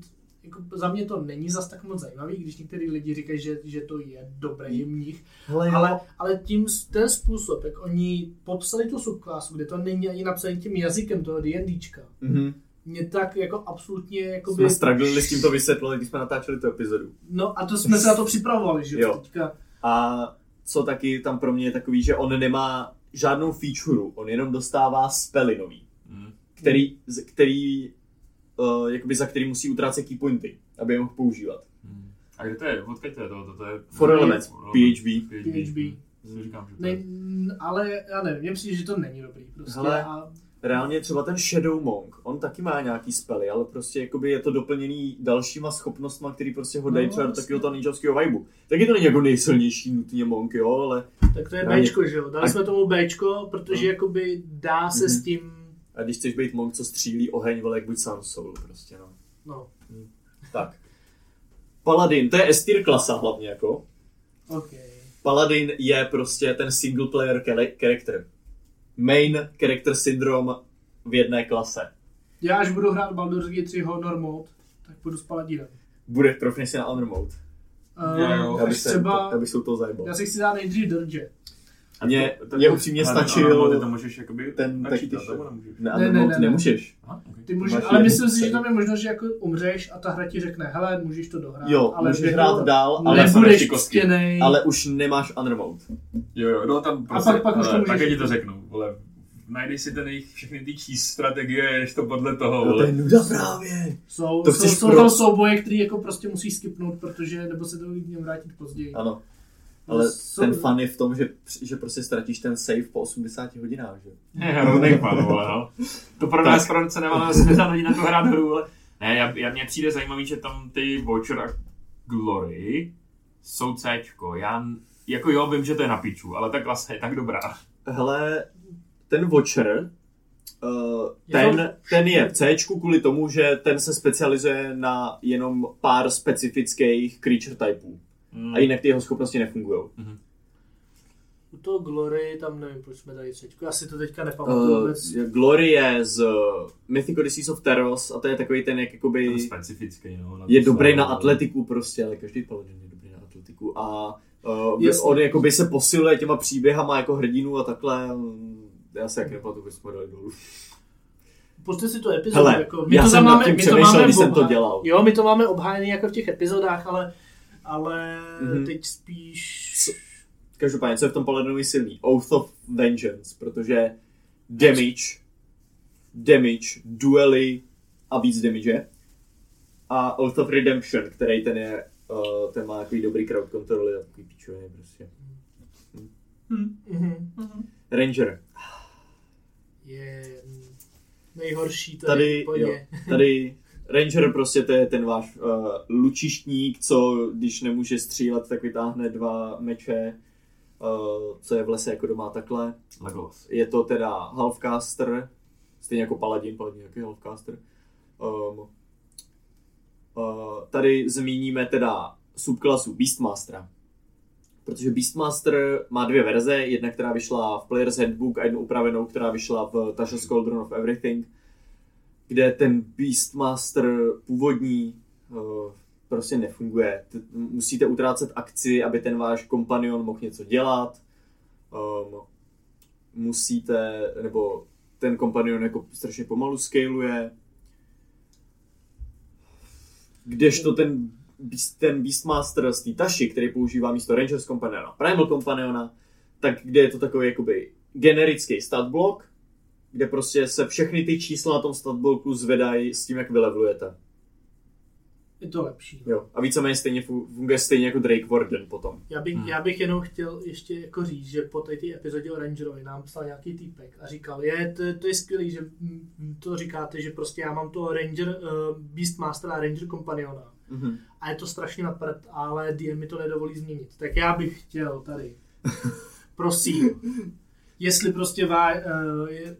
jako za mě to není zas tak moc zajímavý, když některý lidi říkají, že, že to je dobrý mních, Hele, ale, ale tím, ten způsob, jak oni popsali tu subklasu, kde to není ani napsané tím jazykem toho D&Dčka, Mhm. mě tak jako absolutně jakoby... Jsme stragglili s tím to vysvětlili, když jsme natáčeli tu epizodu. No a to jsme se na to připravovali, že Jo. Teďka, A co taky tam pro mě je takový, že on nemá žádnou feature, on jenom dostává spely nový, Hm. který, který uh, jakoby za který musí utrácet key pointy, aby je mohl používat. Hm. A kde to je? Odkud to je to? To je... For Elements, For PHB. PHB. Si říkám, že to Ne, ale já nevím, mně přijde, že to není dobrý. Prostě. Hele. A Reálně třeba ten Shadow Monk, on taky má nějaký spely, ale prostě jakoby je to doplněný dalšíma schopnostma, který prostě ho dají No, třeba do takového toho ninjovského vibu. Taky to není jako nejsilnější nutně Monk, jo, ale tak to je Reálně- Bčko, že jo. Dali A- jsme tomu Bčko, protože No. jakoby dá se Mhm. s tím, a když chceš být Monk, co střílí oheň, vole, jak buď Sun Soul, prostě no. no, Tak. Paladin, to je S tier klasa hlavně jako. ok. Paladin je prostě ten single player chara- character. Main character syndrome v jedné klase. Já až budu hrát Baldur's Gate 3 Honor Mode, tak budu s Paladinem. Bude trofně si na honor mode. Uh, Jo, jo. Já bych, se, třeba, já bych se u toho zajebal. já si chci dát nejdřív Dirge. A Mě- mě upřímně ale- stačil ale Ty to můžeš jakoby ten? Na Ne, ne, ne, ne. nemůžeš. Aha, okay. Ty můžeš, ale myslím si, že tam je možnost, že jako umřeš a ta hra ti řekne, hele, můžeš to dohrát. Jo, ale můžeš hrát dál, ale, nebude- nebudeš pstěnej. ale už nemáš honor mode. Jo, jo, no tam A pak- pak už to ale, můžeš- ti to řeknu, vole. Najdeš si ten jejich všechny ty číst strategie, než to podle toho, No to je nuda právě. Jsou, To jsou, jsou pro- tam souboje, který jako prostě musí skipnout, protože, nebo se to k něm vrátit později. Ano. Ale Jsou- ten fun je v tom, že, že prostě ztratíš ten save po 80 hodinách, že? Je hrozný fan, vole, no. To pro nás Fronce nemá smysl hodit na to hrát hru, ale ne, já, já mně přijde zajímavý, že tam ty Watcher a Glory jsou Cčko. Já, jako jo, vím, že to je na piču, ale ta klasa je tak dobrá. Hele, ten Watcher, uh, ten, ten je v C kvůli tomu, že ten se specializuje na jenom pár specifických creature typů. Mm. A jinak ty jeho schopnosti nefungují. U toho Glory, tam nevím, proč jsme dali sečku, já si to teďka nepamatuju Uh, vůbec. Glory je z Mythic Odysseys of Teros a to je takový ten, jak Ten jakoby specifický, no. na je dobrý na atletiku prostě, ale každý paladin je dobrý na atletiku a uh, Jasně. on jakoby se posiluje těma příběhama jako hrdinu a takhle. Já se jak nepamatuju, když jsme dali dolů. Puste si tu epizodu, Hele, jako, my já to jsem nad máme, tím my to přemýšlel, máme když jsem to dělal. Jo, my to máme obhájený jako v těch epizodách, ale, ale Mhm. teď spíš... Každopádně, co je v tom Paladinovi silný? Oath of Vengeance, protože damage, damage, duely a víc damage. A Oath of Redemption, který ten je, uh, ten má takový dobrý crowd control a takový píčoviny prostě. Mhm. Ranger. Je nejhorší tady, Tady, jo, tady Ranger prostě to je ten váš uh, lučištník, co když nemůže střílet, tak vytáhne dva meče, uh, co je v lese jako doma takhle. Legolas. Je to teda halfcaster, stejně jako paladin, paladin jaký halfcaster. Um, uh, tady zmíníme teda subklasu Beastmastera. Protože Beastmaster má dvě verze, jedna, která vyšla v Player's Handbook a jednu upravenou, která vyšla v Tasha's Cauldron of Everything, kde ten Beastmaster původní uh, prostě nefunguje. T- musíte utrácet akci, aby ten váš kompanion mohl něco dělat. Um, musíte, nebo ten kompanion jako strašně pomalu scaluje. Kdežto ten, ten Beastmaster z té Taši, který používá místo Rangers Companiona, Primal Companiona, tak kde je to takový jakoby generický statblock, kde prostě se všechny ty čísla na tom statblocku zvedají s tím, jak vylevlujete. Je to lepší. Jo. A víceméně stejně fu- funguje stejně jako Drake Warden potom. Já bych, Hmm. já bych jenom chtěl ještě jako říct, že po té epizodě o Rangerovi nám psal nějaký týpek a říkal, je, to, to je skvělý, že to říkáte, že prostě já mám toho Ranger, uh, Beastmaster a Ranger Companiona. Mhm. A je to strašně na prd, ale DM mi to nedovolí změnit. Tak já bych chtěl tady, prosím, jestli prostě vá, uh, je,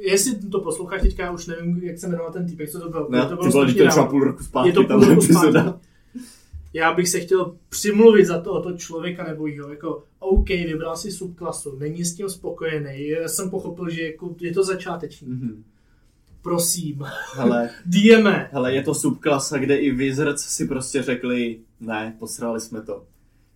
jestli to posloucháš teďka, už nevím, jak se jmenoval ten týpek, co to byl. Ne, to ty bylo strašně to půl roku zpátky, Je to tam půl roku zpátky. Já bych se chtěl přimluvit za tohoto člověka nebo jo, jako OK, vybral si subklasu, není s tím spokojený, já jsem pochopil, že jako, je to začáteční. Mhm. Prosím, Hele, DM, hele, je to subklasa, kde i Wizards si prostě řekli, ne, posrali jsme to.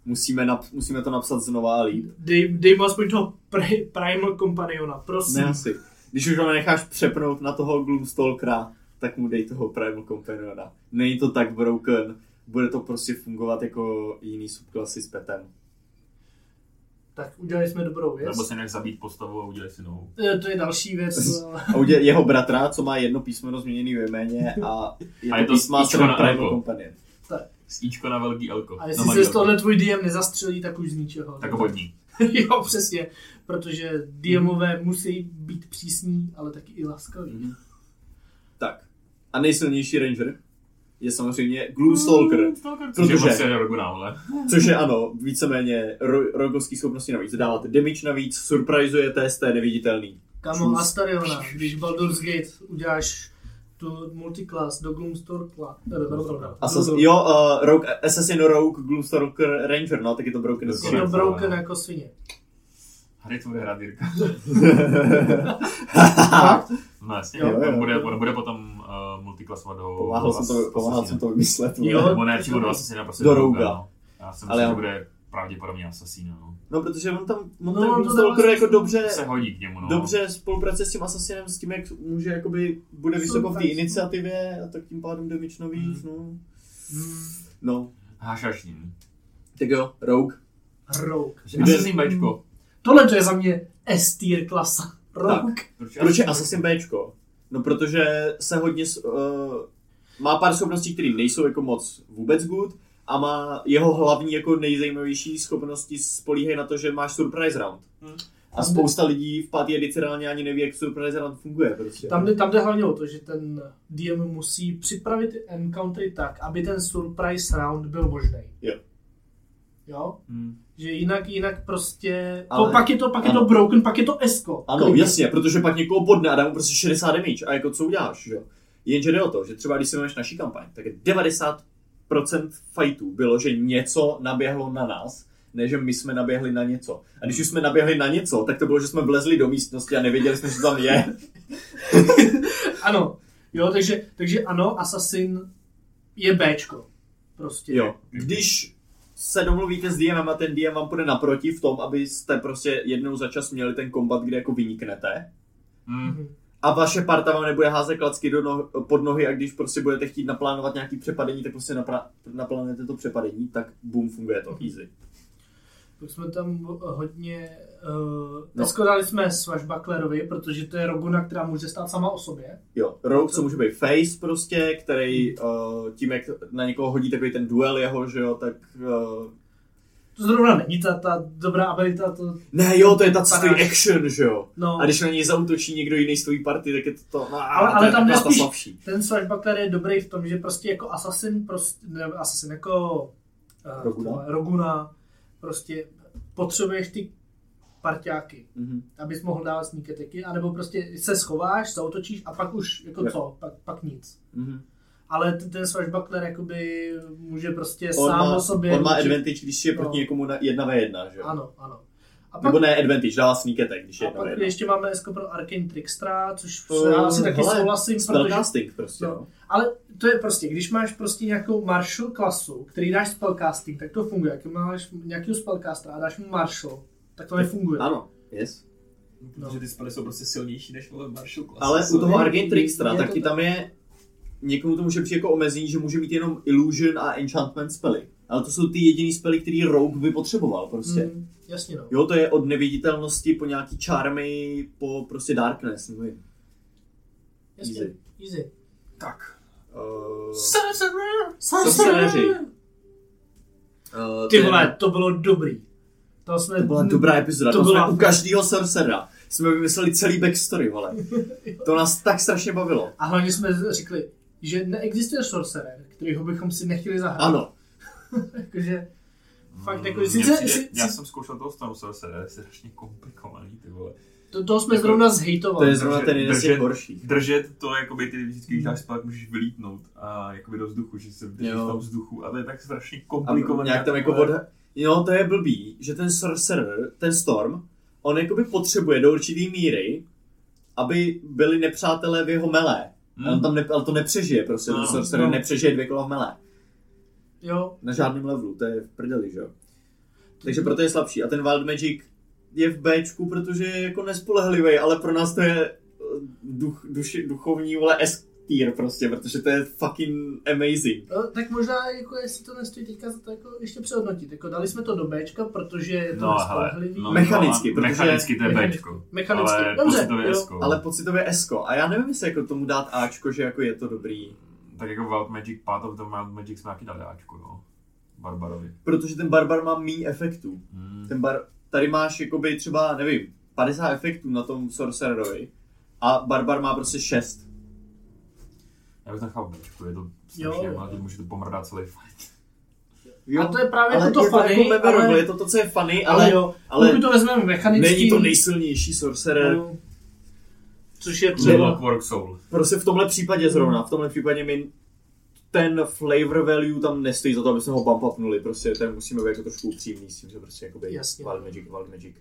Musíme, nap- musíme to napsat znova a líp. dej, dej mu aspoň toho pri, Primal Companiona, prosím. Ne asi. Když už ho necháš přepnout na toho Gloomstalkera, tak mu dej toho Primal Companiona. Není to tak broken, bude to prostě fungovat jako jiný subklasy s petem. Tak udělali jsme dobrou věc. Nebo si nech zabít postavu a udělej si novou. Eh, To je další věc. A udě- jeho bratra, co má jedno písmeno změněný ve jméně a je A to, je to Ičko na Primal. Companion. S Ičko na velký elko. A jestli se z tohle tvůj DM nezastřelí, tak už z ničeho. Tak ho bodní. jo, přesně. Protože DMové musí být přísní, ale taky i laskaví. Mhm. Tak. A nejsilnější ranger je samozřejmě Gloomstalker, Což je Protože- prostě Roguna, ale. což je ano, víceméně ro- rogovský schopnosti navíc. Dáváte damage navíc, surprizujete, jste neviditelný. Kamo. Astariona, když Baldur's Gate uděláš tu multiclass do Gloomstalkera. Asas- jo, uh, Rogue, Assassin Rogue, Gloomstalker Ranger, no, tak je to broken. Je to broken jako svině. Hry to bude hrát Jirka. Fakt? No jasně, Jo, jo. on, bude, on bude potom uh, multiklasovat do... Pomáhal jsem to, pomáhal jsem to vymyslet. Jo. Nebo ne, přímo do Assassina, prostě Do Rouga. No. Já jsem Ale já- že bude pravděpodobně Assassina, no. No, protože on tam, on No, ten to dává jako dobře, Se hodí k němu, no. dobře spolupracuje s tím Assassinem, s tím, jak může, jakoby, bude vysoko v té iniciativě a tak tím pádem damage navíc, no. Hmm. No, Hášáš ním. tak jo, Rogue. Rogue. Kde- Assassin Bčko. Tohle to je za mě S-tier klasa. Rogue. Proč je Assassin Bčko? No, protože se hodně, s- uh, má pár schopností, které nejsou jako moc vůbec good, a má jeho hlavní jako nejzajímavější schopnosti spolíhají na to, že máš surprise round. Hmm. A spousta lidí v pátý edici reálně ani neví, jak surprise round funguje. Prostě. Tam jde, tam jde hlavně o to, že ten DM musí připravit encountery tak, aby ten surprise round byl možný. Jo. Jo? Hmm. Že jinak, jinak prostě... Ale- Ale, pak je to, pak je ano. to broken, pak je to esko. Ano, Klidně. jasně, protože pak někoho podne a dá mu prostě 60 damage a jako co uděláš, jo? Jenže jde o to, že třeba když si vezmeš naší kampaň, tak 90% fightů bylo, že něco naběhlo na nás, ne, že my jsme naběhli na něco. A když už jsme naběhli na něco, tak to bylo, že jsme vlezli do místnosti a nevěděli jsme, že tam je. Ano. Jo, takže, takže ano, Assassin je Bčko. Prostě. Jo. Když se domluvíte s DMem a ten DM vám půjde naproti v tom, abyste prostě jednou za čas měli ten kombat, kde jako vyniknete, Hmm. A vaše parta vám nebude házet klacky do no, pod nohy a když prostě budete chtít naplánovat nějaký přepadení, tak prostě napra- naplánujete to přepadení, tak boom, funguje to easy. Tak jsme tam hodně... Uh, No. dali jsme Swashbucklerovi, protože to je Roguna, která může stát sama o sobě. Jo, Rogue, co může být face prostě, který uh, tím, jak na někoho hodí takový ten duel jeho, že jo, tak... Uh, To zrovna není ta, ta dobrá abilita, to... ne, jo, to je ta stojí action, že jo. No, A když na něj zautočí někdo jiný z tvojí party, tak je to to... No, Ale- to ale je tam taková jde ta spíš- slabší. ten Swashbuckler je dobrý v tom, že prostě jako Assassin, prostě, ne, Assassin jako uh, Roguna? Roguna, prostě potřebuješ ty parťáky, Mhm. abys mohl dávat sneak attacky, anebo prostě se schováš, zautočíš a pak už jako Jo. co, pak, pak nic. Mhm. Ale ten Swashbuckler jakoby může prostě On sám má, o sobě... on má může- advantage, když je proti No. někomu na jedna ve jedna, že jo. Ano, ano. A pak, Nebo ne advantage, dává sneak attack, když je a jedna ve pak jedna. ještě máme Esko pro Arcane Trickstra, což Uh, já asi taky hele, souhlasím, protože... Spellcasting prostě, No. no. Ale to je prostě, když máš prostě nějakou martial klasu, který dáš spellcasting, tak to funguje. Jak máš nějakého spellcastera a dáš mu martial, tak to nefunguje. Ano, yes. Protože ty spely jsou prostě silnější než vole Marshall Class. Ale u toho to taky tak. tam je, někomu to může přijít jako omezení, že může mít jenom Illusion a Enchantment spely. Ale to jsou ty jediný spely, který Rogue by potřeboval prostě. Mm, jasně no. Jo, to je od neviditelnosti po nějaký charmy, po prostě darkness, nevím. Jasně. easy. Easy. Tak. Uh, Sorcerer! Uh, Ty vole, to bylo dobrý. To jsme... To byla dobrá epizoda, To to, byla- jsme u každého sorcera. Jsme vymysleli celý backstory, vole. To nás tak strašně bavilo. A hlavně jsme řekli, že neexistuje sorcerer, kterýho bychom si nechtěli zahrát. Ano. Jakože, fakt jako, Mně sice, přijde- si, já jsem zkoušel toho Storm Sorcerer, je strašně komplikovaný, ty vole. to, toho jsme jako- zrovna To zhejtovali. je zrovna ten jeden z těch držet- horších. Držet to, jakoby ty vždycky, když dáš spát, můžeš vylítnout a jakoby do vzduchu, že se držíš v tom vzduchu a to je tak strašně A komplikovaný. nějak tam jako od... Jo, to je blbý, že ten sorcerer, ten Storm, on jakoby potřebuje do určitý míry, aby byli nepřátelé v jeho melé. Hmm. On tam ne, ale to nepřežije prostě, No, sorcerer no. nepřežije dvě kola v melé. Jo, Na žádném levelu, to je v prdeli, že jo. Takže proto je slabší. A ten Wild Magic je v Bčku, protože je jako nespolehlivý, ale pro nás to je eh, duch, duši, duchovní, vole, S tier prostě, protože to je fucking amazing. No, tak možná, jako jestli to nestojí teďka za to jako ještě přehodnotit. Jako dali jsme to do Bčka, protože je to No, nespolehlivý. no, Mechanicky, no, protože- mechanicky to je. Bčko. Mechanicky, ale dobře, pocitově jo. Sko. Ale pocitově Esko. A já nevím, jestli jako tomu dát Ačko, že jako je to dobrý. Tak jako Wild Magic, Path of the Wild Magic jsme taky dali Ačko, no. Barbarovi. Protože ten barbar má méně efektů. Hmm. Ten bar, tady máš jakoby třeba, nevím, 50 efektů na tom sorcererovi a barbar má prostě 6. Já bych nechal Bčko, je to strašně, jo. jo, můžete pomrdat celý fight. Jo, A to je právě ale jako to je to funny, jako memorable, ale- je to to, co je funny, ale, ale, jo, ale pokud to vezmeme mechanicky, není to nejsilnější sorcerer. no, což je třeba, Clockwork Soul. Prostě v tomhle případě zrovna, v tomhle případě mi ten flavor value tam nestojí za to, aby jsme ho bump upnuli, prostě ten musíme být jako trošku upřímný s tím, že prostě jakoby Jasně. Wild Magic, Wild Magic.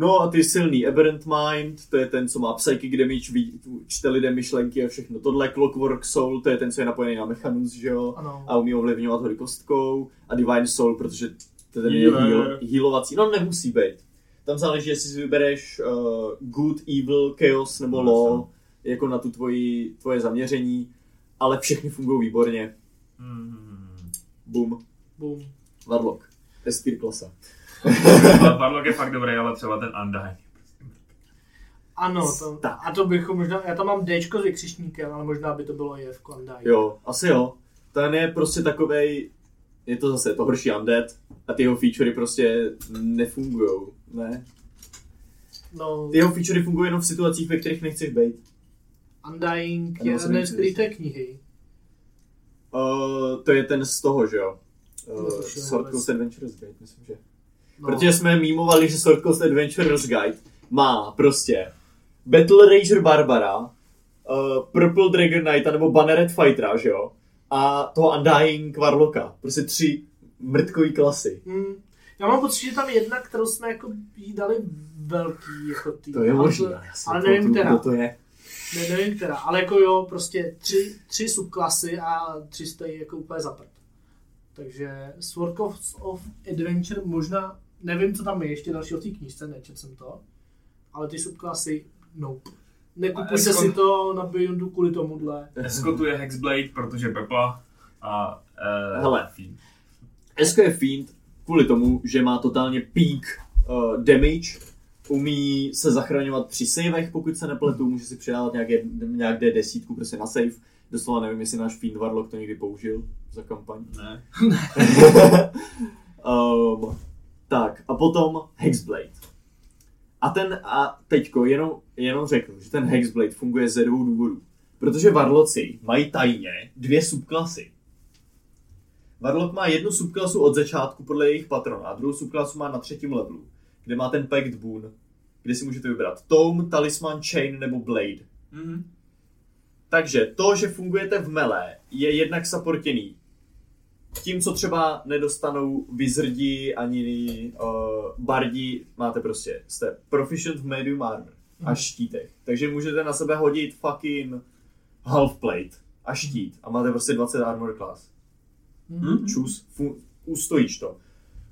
No a ty silný Aberrant Mind, to je ten, co má Psychic Damage, ví- čte lidem myšlenky a všechno tohle. Clockwork Soul, to je ten, co je napojený na Mechanus, že jo? ano, A umí ovlivňovat hody kostkou. A Divine Soul, protože to je ten Healer. heal, healovací. No nemusí být. Tam záleží, jestli si vybereš uh, good, evil, chaos nebo No, law, jako na tu tvoji, tvoje zaměření. Ale všechny fungují výborně. Hmm. Boom. boom. Warlock. S-tier klasa. Barlock je fakt dobrý, ale třeba ten Undying. Ano, to, Tak. a to bychom možná, já tam mám Dčko s vykřičníkem, ale možná by to bylo je v Klondike. Jo, asi jo. Ten je prostě takovej, je to zase to horší undead a ty jeho featurey prostě nefungují, ne? No, Ty jeho featurey fungují jenom v situacích, ve kterých nechceš být. Undying je ne z té knihy. Uh, to je ten z toho, že jo? Uh, Sword. Coast Adventurers Guide, myslím, že. No, Protože jsme mýmovali, že Sword Coast Adventurers Guide má prostě Battle Rager Barbara, uh, Purple Dragon Knighta nebo Banneret Fightera, že jo? A toho Undying Warlocka. Prostě tři mrtkový klasy. Hmm. Já mám pocit, že tam je jedna, kterou jsme jako jí dali velký, jako ty. To je ale možné. si ale nevím, která. to je. Ne, nevím která, ale jako jo, prostě tři, tři subklasy a tři stojí jako úplně za prd. Takže Sword of Adventure možná, nevím, co tam je ještě další o té knížce, nečet jsem to, ale ty subklasy, nope. Nekupujte A si to na Beyondu kvůli tomuhle. Escotu je Hexblade, protože Pepla a uh, Hele. Esko je Fiend kvůli tomu, že má totálně peak uh, damage, umí se zachraňovat při savech, pokud se nepletu, může si přidávat nějaké, nějak D10 prostě na save. Doslova nevím, jestli náš Fiend Warlock to někdy použil za kampaň. Ne. um, tak, a potom Hexblade. A ten, a teďko jenom, jenom řeknu, že ten Hexblade funguje ze dvou důvodů. Protože Varloci mají tajně dvě subklasy. Warlock má jednu subklasu od začátku podle jejich patrona a druhou subklasu má na třetím levelu, kde má ten Pact Boon, kde si můžete vybrat Tome, Talisman, Chain nebo Blade. Mhm. Takže to, že fungujete v melee, je jednak supportěný tím, co třeba nedostanou wizardi ani uh, bardi, máte prostě, jste proficient v medium armor a štítech. Takže můžete na sebe hodit fucking half plate a štít a máte prostě 20 armor class. Mhm. Čus, fu, ustojíš to.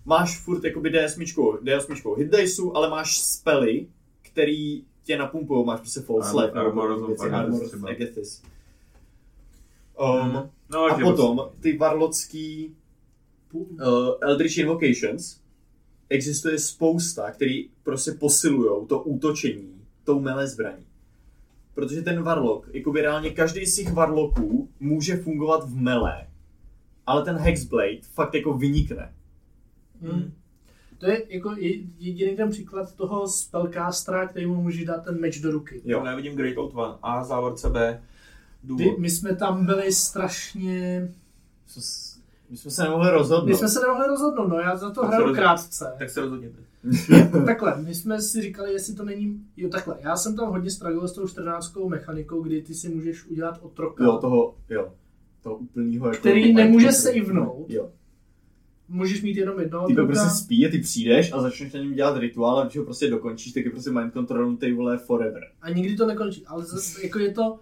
Máš furt jakoby D8, D8 hit diceu, ale máš spely, který tě napumpují, máš prostě false Armor- life, nebo Armor of věci, Aegis Armor of třeba. Aegis. No, a potom ty varlocký uh, Eldritch Invocations existuje spousta, který prostě posilujou to útočení tou melee zbraní. Protože ten varlok, jakoby reálně každý z těch varloků může fungovat v melee. Ale ten Hexblade fakt jako vynikne. Hmm. To je jako je- jediný ten příklad toho spellcastera, který mu může dát ten meč do ruky. Jo. Jo. Nevidím Great Old One. A závorce B. Důvod. Ty, my jsme tam byli strašně... My jsme se nemohli rozhodnout. My jsme se nemohli rozhodnout, no já za to Tak se hraju krátce. Tak se rozhodněte. Takhle, my jsme si říkali, jestli to není... Jo, takhle, já jsem tam hodně stragil s tou 14 mechanikou, kdy ty si můžeš udělat otroka. Jo, toho, jo. Toho úplnýho jako... Který nemůže savenout. Jo. Můžeš mít jenom jednoho Ty otroka. prostě spí a ty přijdeš a začneš na něm dělat rituál a když ho prostě dokončíš, tak je prostě mind controlnutý vole forever. A nikdy to nekončí. Ale zase, jako je to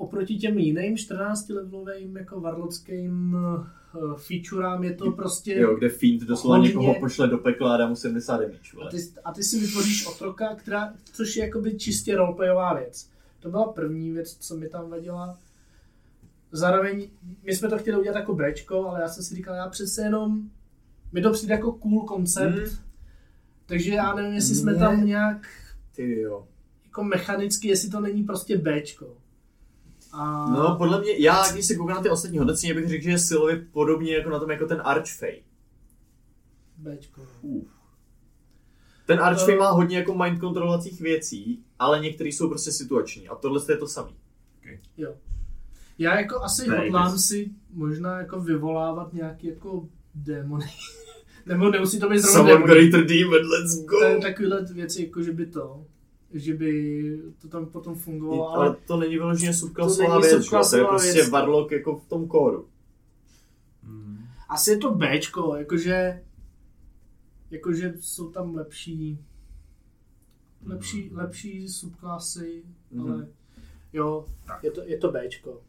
oproti těm jiným 14 levelovým jako varlockým uh, featurám je to prostě... Jo, kde Fiend doslova Hodně- někoho pošle do pekla a dá mu 70 damage, A ty, a ty si vytvoříš otroka, která, což je jakoby čistě roleplayová věc. To byla první věc, co mi tam vadila. Zároveň, my jsme to chtěli udělat jako Bčko, ale já jsem si říkal, já přece jenom, mi to přijde jako cool koncept, Hmm. takže já nevím, jestli jsme tam nějak Ty jo. jako mechanicky, jestli to není prostě Bčko. A... No, podle mě, já když se koukám na ty ostatní hodnocení, bych řekl, že je silově podobně jako na tom jako ten Archfey. Bčko. Ten Archfey Eh. má hodně jako mind kontrolovacích věcí, ale některé jsou prostě situační a tohle je to samý. Jo. Já jako asi Ne, hodlám si možná jako vyvolávat nějaký jako démony. Nebo nemusí to být zrovna Summon démoni. greater demon, let's go! Takovýhle věci, jako že by to, že by to tam potom fungovalo, ale, ale to není vyloženě To subklasová věc, to je prostě věc. Warlock jako v tom kóru. Hmm. asi je to Bčko, jakože, jakože jsou tam lepší, lepší, lepší subklasy, Mhm. ale jo, je to, je to Bčko.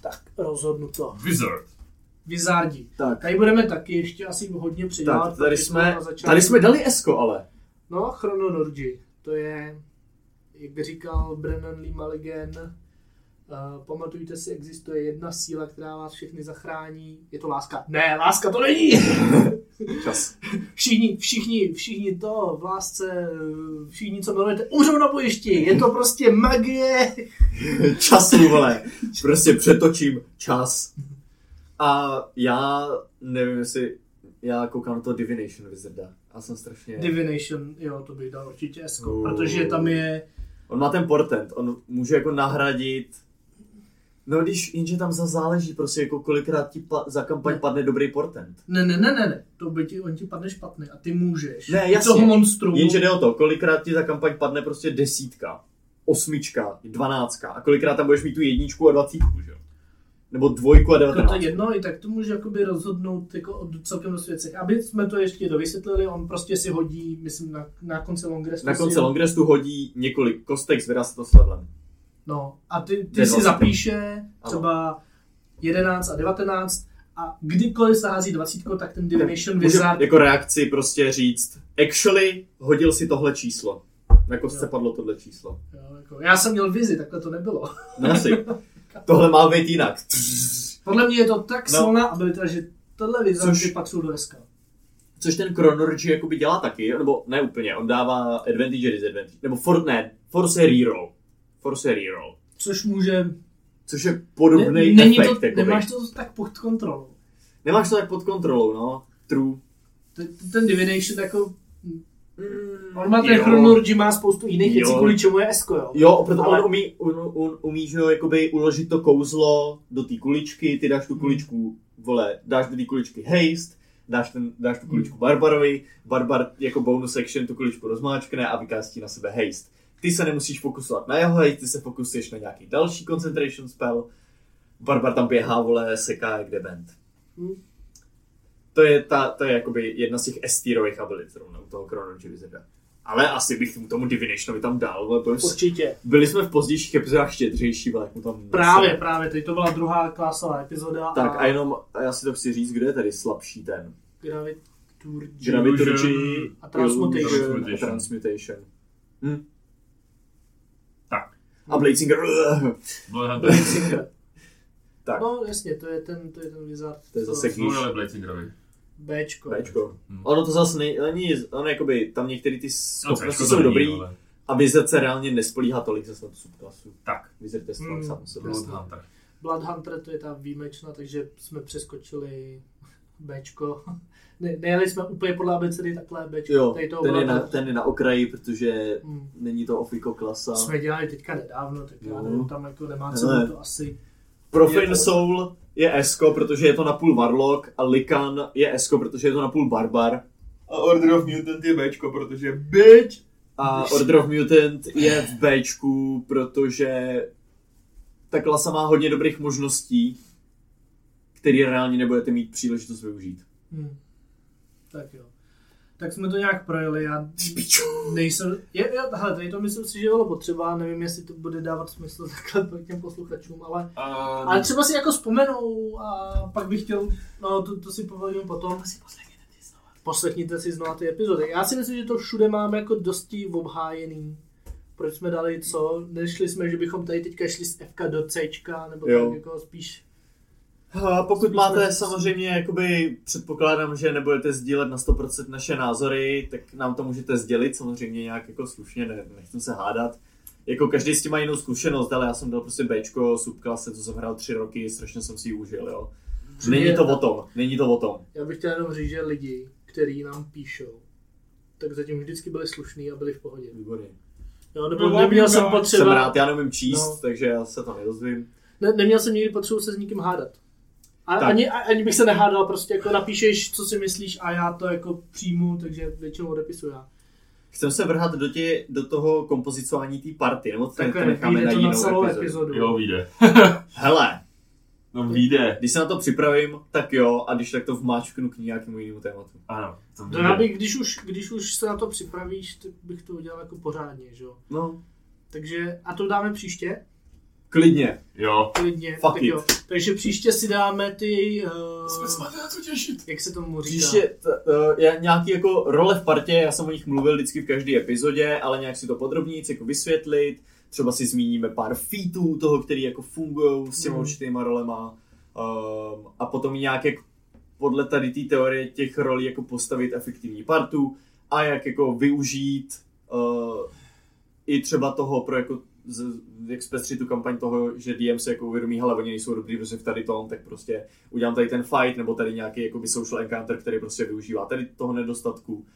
Tak, rozhodnuto. Wizard. Vizardi. Tak, Tady budeme taky ještě asi hodně přidávat. tak tady jsme, tady jsme dali Esko, ale. No, Chrononorgy, to je, jak by říkal Brennan Lee Mulligan, uh, pamatujte si, existuje jedna síla, která vás všechny zachrání. Je to láska. Ne, láska to není! Čas. všichni, všichni, všichni to v lásce, všichni, co milujete, umřou na bojišti. Je to prostě magie. Času, vole. Prostě přetočím čas. A já nevím, jestli já koukám na to Divination Wizarda. A jsem strašně... Divination, jo, to bych dal určitě Esko, Uh. protože tam je, On má ten portent, on může jako nahradit No když, jenže tam za záleží prostě jako kolikrát ti pa, za kampaň Ne. padne dobrý portent. ne, ne, ne, ne, ne, to by ti, on ti padne špatný a ty můžeš. Ne, jasně. Toho monstru. Jenže jde o to, kolikrát ti za kampaň padne prostě desítka, osmička, dvanáctka a kolikrát tam budeš mít tu jedničku a dvacítku, že jo? Nebo dvojku a Jako to devatenáct. jedno, i tak to může jakoby rozhodnout jako o celkem dost věcech. Aby jsme to ještě dovysvětlili, on prostě si hodí, myslím, na, na konci Longrestu. Na konci Longrestu hodí několik kostek, s levelem. No, a ty, ty Je si vlastně- zapíše třeba 11 a 19 a kdykoliv se hází 20, tak ten Divination Wizard jako reakci prostě říct, actually, hodil si tohle číslo. Na kostce Jo. padlo tohle číslo. Jo, jako, já jsem měl vizi, takhle to nebylo. No asi. Tohle má být jinak. Podle mě je to tak No. silná abilita, že tohle Což- by patřil do SK. Což ten Chronorgy jakoby dělá taky, nebo ne úplně, on dává advantage a disadvantage. Nebo for, ne, force reroll. Force reroll. Což může... Což je podobný Ne, není efekt. to, jakoby. nemáš to tak pod kontrolou. Nemáš to tak pod kontrolou, no. True. Ten, ten Divination jako... Mm, On má ten jo. Chronorgy, má spoustu jiných věcí, kvůli čemu je Esko, jo. Jo, proto Ale- on umí, on, on umí, že jo, jakoby uložit to kouzlo do té kuličky, ty dáš tu kuličku, vole, dáš do té kuličky haste, dáš, ten, dáš tu kuličku Barbarovi, Barbar jako bonus action tu kuličku rozmáčkne a vykastí na sebe haste. Ty se nemusíš fokusovat na jeho haste, ty se fokusuješ na nějaký další concentration spell, Barbar tam běhá, vole, seká jak dement. Hmm. To je, ta, to je jakoby jedna z těch estírových abilit zrovna u toho Chronology Wizarda. Ale asi bych tomu- tomu Divinationovi tam dal, je Určitě. byli jsme v pozdějších epizodách štědřejší, ale jak mu tam... Právě, právě, teď to byla druhá klásová epizoda. Tak a jenom, a já si to chci říct, kde je tady slabší ten. Gravit, Turgy. Graviturgy, A Transmutation. Illusion a Transmutation. Hm. Tak. A Blazinger. Bloodhunter. Blazinger. Tak. No jasně, to je ten, to je ten wizard. To je zase Jsme dali Blazingerovi. Bčko. Bčko. Hm. Ono to zase nej, není, ono jakoby, tam některé ty No, schopnosti Bčko jsou dobrý ale- a Wizard se reálně nespolíhá tolik zase na tu subklasu. Tak, Wizard je Hmm. hmm. sám sobě. Bloodhunter. Bloodhunter to je ta výjimečná, takže jsme přeskočili Bčko. Ne, nejeli jsme úplně podle abecedy takhle Bčko. Jo, Tady toho ten je, na, ten je na okraji, protože Hmm. není to ofiko klasa. Jsme dělali teďka nedávno, tak já No. nevím, tam jako nemá cenu to asi. To- Soul je Esko, protože je to napůl Warlock a Likan je Esko, protože je to napůl Barbar. A Order of Mutant je Bčko, protože bitch! A Order of Mutant je v Bčku, protože ta klasa má hodně dobrých možností, který reálně nebudete mít příležitost využít. Hmm. Tak jo. Tak jsme to nějak projeli, já nejsem, je, je, hele, tady to myslím si, že bylo potřeba, nevím, jestli to bude dávat smysl takhle pro těm posluchačům, ale, ale třeba si jako vzpomenou a pak bych chtěl, no to, to si povolím potom. Poslechněte si znova ty epizody. Já si myslím, že to všude máme jako dosti obhájený. Proč jsme dali co? Nešli jsme, že bychom tady teďka šli z FK do C, nebo Jo. tak jako spíš pokud Spíš máte samozřejmě, jakoby předpokládám, že nebudete sdílet na 100% naše názory, tak nám to můžete sdělit samozřejmě nějak jako slušně, ne, nechci se hádat. Jako každý s tím má jinou zkušenost, ale já jsem dal prostě Bčko, subklase, co jsem hrál tři roky, strašně jsem si ji užil, jo. Není to o tom, není to o tom. Já bych chtěl jenom říct, že lidi, kteří nám píšou, tak zatím vždycky byli slušní a byli v pohodě. Výborně. Jo, nebo No, neměl jsem no, Jsem potřeba, rád, já neumím číst, No. takže já se to nedozvím. ne, neměl jsem nikdy potřebu se s nikým hádat. A, Tak. ani, a- ani bych se nehádal, prostě jako napíšeš, co si myslíš a já to jako přijmu, takže většinou odepisuju já. Chcem se vrhat do, tě, do toho kompozicování té party, nebo to, to Takhle necháme na jinou celou epizodu. epizodu. Jo, vyjde. Hele, No vyjde. když se na to připravím, tak jo, a když tak to vmáčknu k nějakému jinému tématu. Ano, to To vyjde. já bych, když už, když už se na to připravíš, tak bych to udělal jako pořádně, že jo. No, Takže, a to dáme příště, klidně. Jo. klidně. Fuck tak it. jo. Takže příště si dáme ty, Jsme se uh, na co těšit. jak se tomu říká. Příště t- uh, je nějaký jako role v partě, já jsem o nich mluvil vždycky v každé epizodě, ale nějak si to podrobněji jako vysvětlit, třeba si zmíníme pár featů toho, který jako fungují s těma Mm. určitýma rolema um, a potom nějak jak podle tady té teorie těch rolí jako postavit efektivní partu a jak jako využít uh, i třeba toho pro jako z, jak zpestřit tu kampaň toho, že DM se jako uvědomí, hele, oni nejsou dobrý prostě v tady tom, tak prostě udělám tady ten fight, nebo tady nějaký jakoby social encounter, který prostě využívá tady toho nedostatku.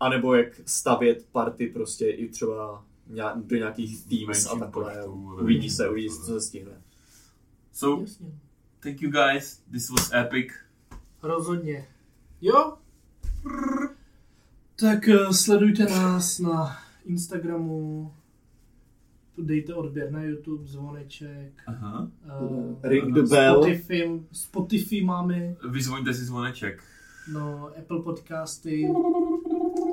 A nebo jak stavět party prostě i třeba nějak, do nějakých teams a počtu. Uvidí se, uvidí se, co se stihne. So, Jasně. thank you guys. This was epic. Rozhodně. Jo? Tak eh, sledujte nás na Instagramu, dejte odběr na YouTube, zvoneček, Aha. eh, Ring the bell. Spotify, Spotify máme, Vyzvoňte si zvoneček. no, Apple podcasty.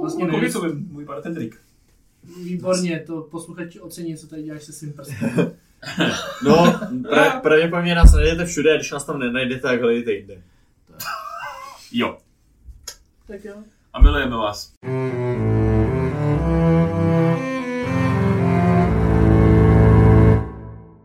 Vlastně to byl můj bartendrik? výborně, to posluchači ocení, co tady děláš se svým prstem. No, pra, pravděpodobně nás najdete všude, a když nás tam nenajdete, tak hledejte jinde. Jo. tak jo. A milujeme vás. Mm.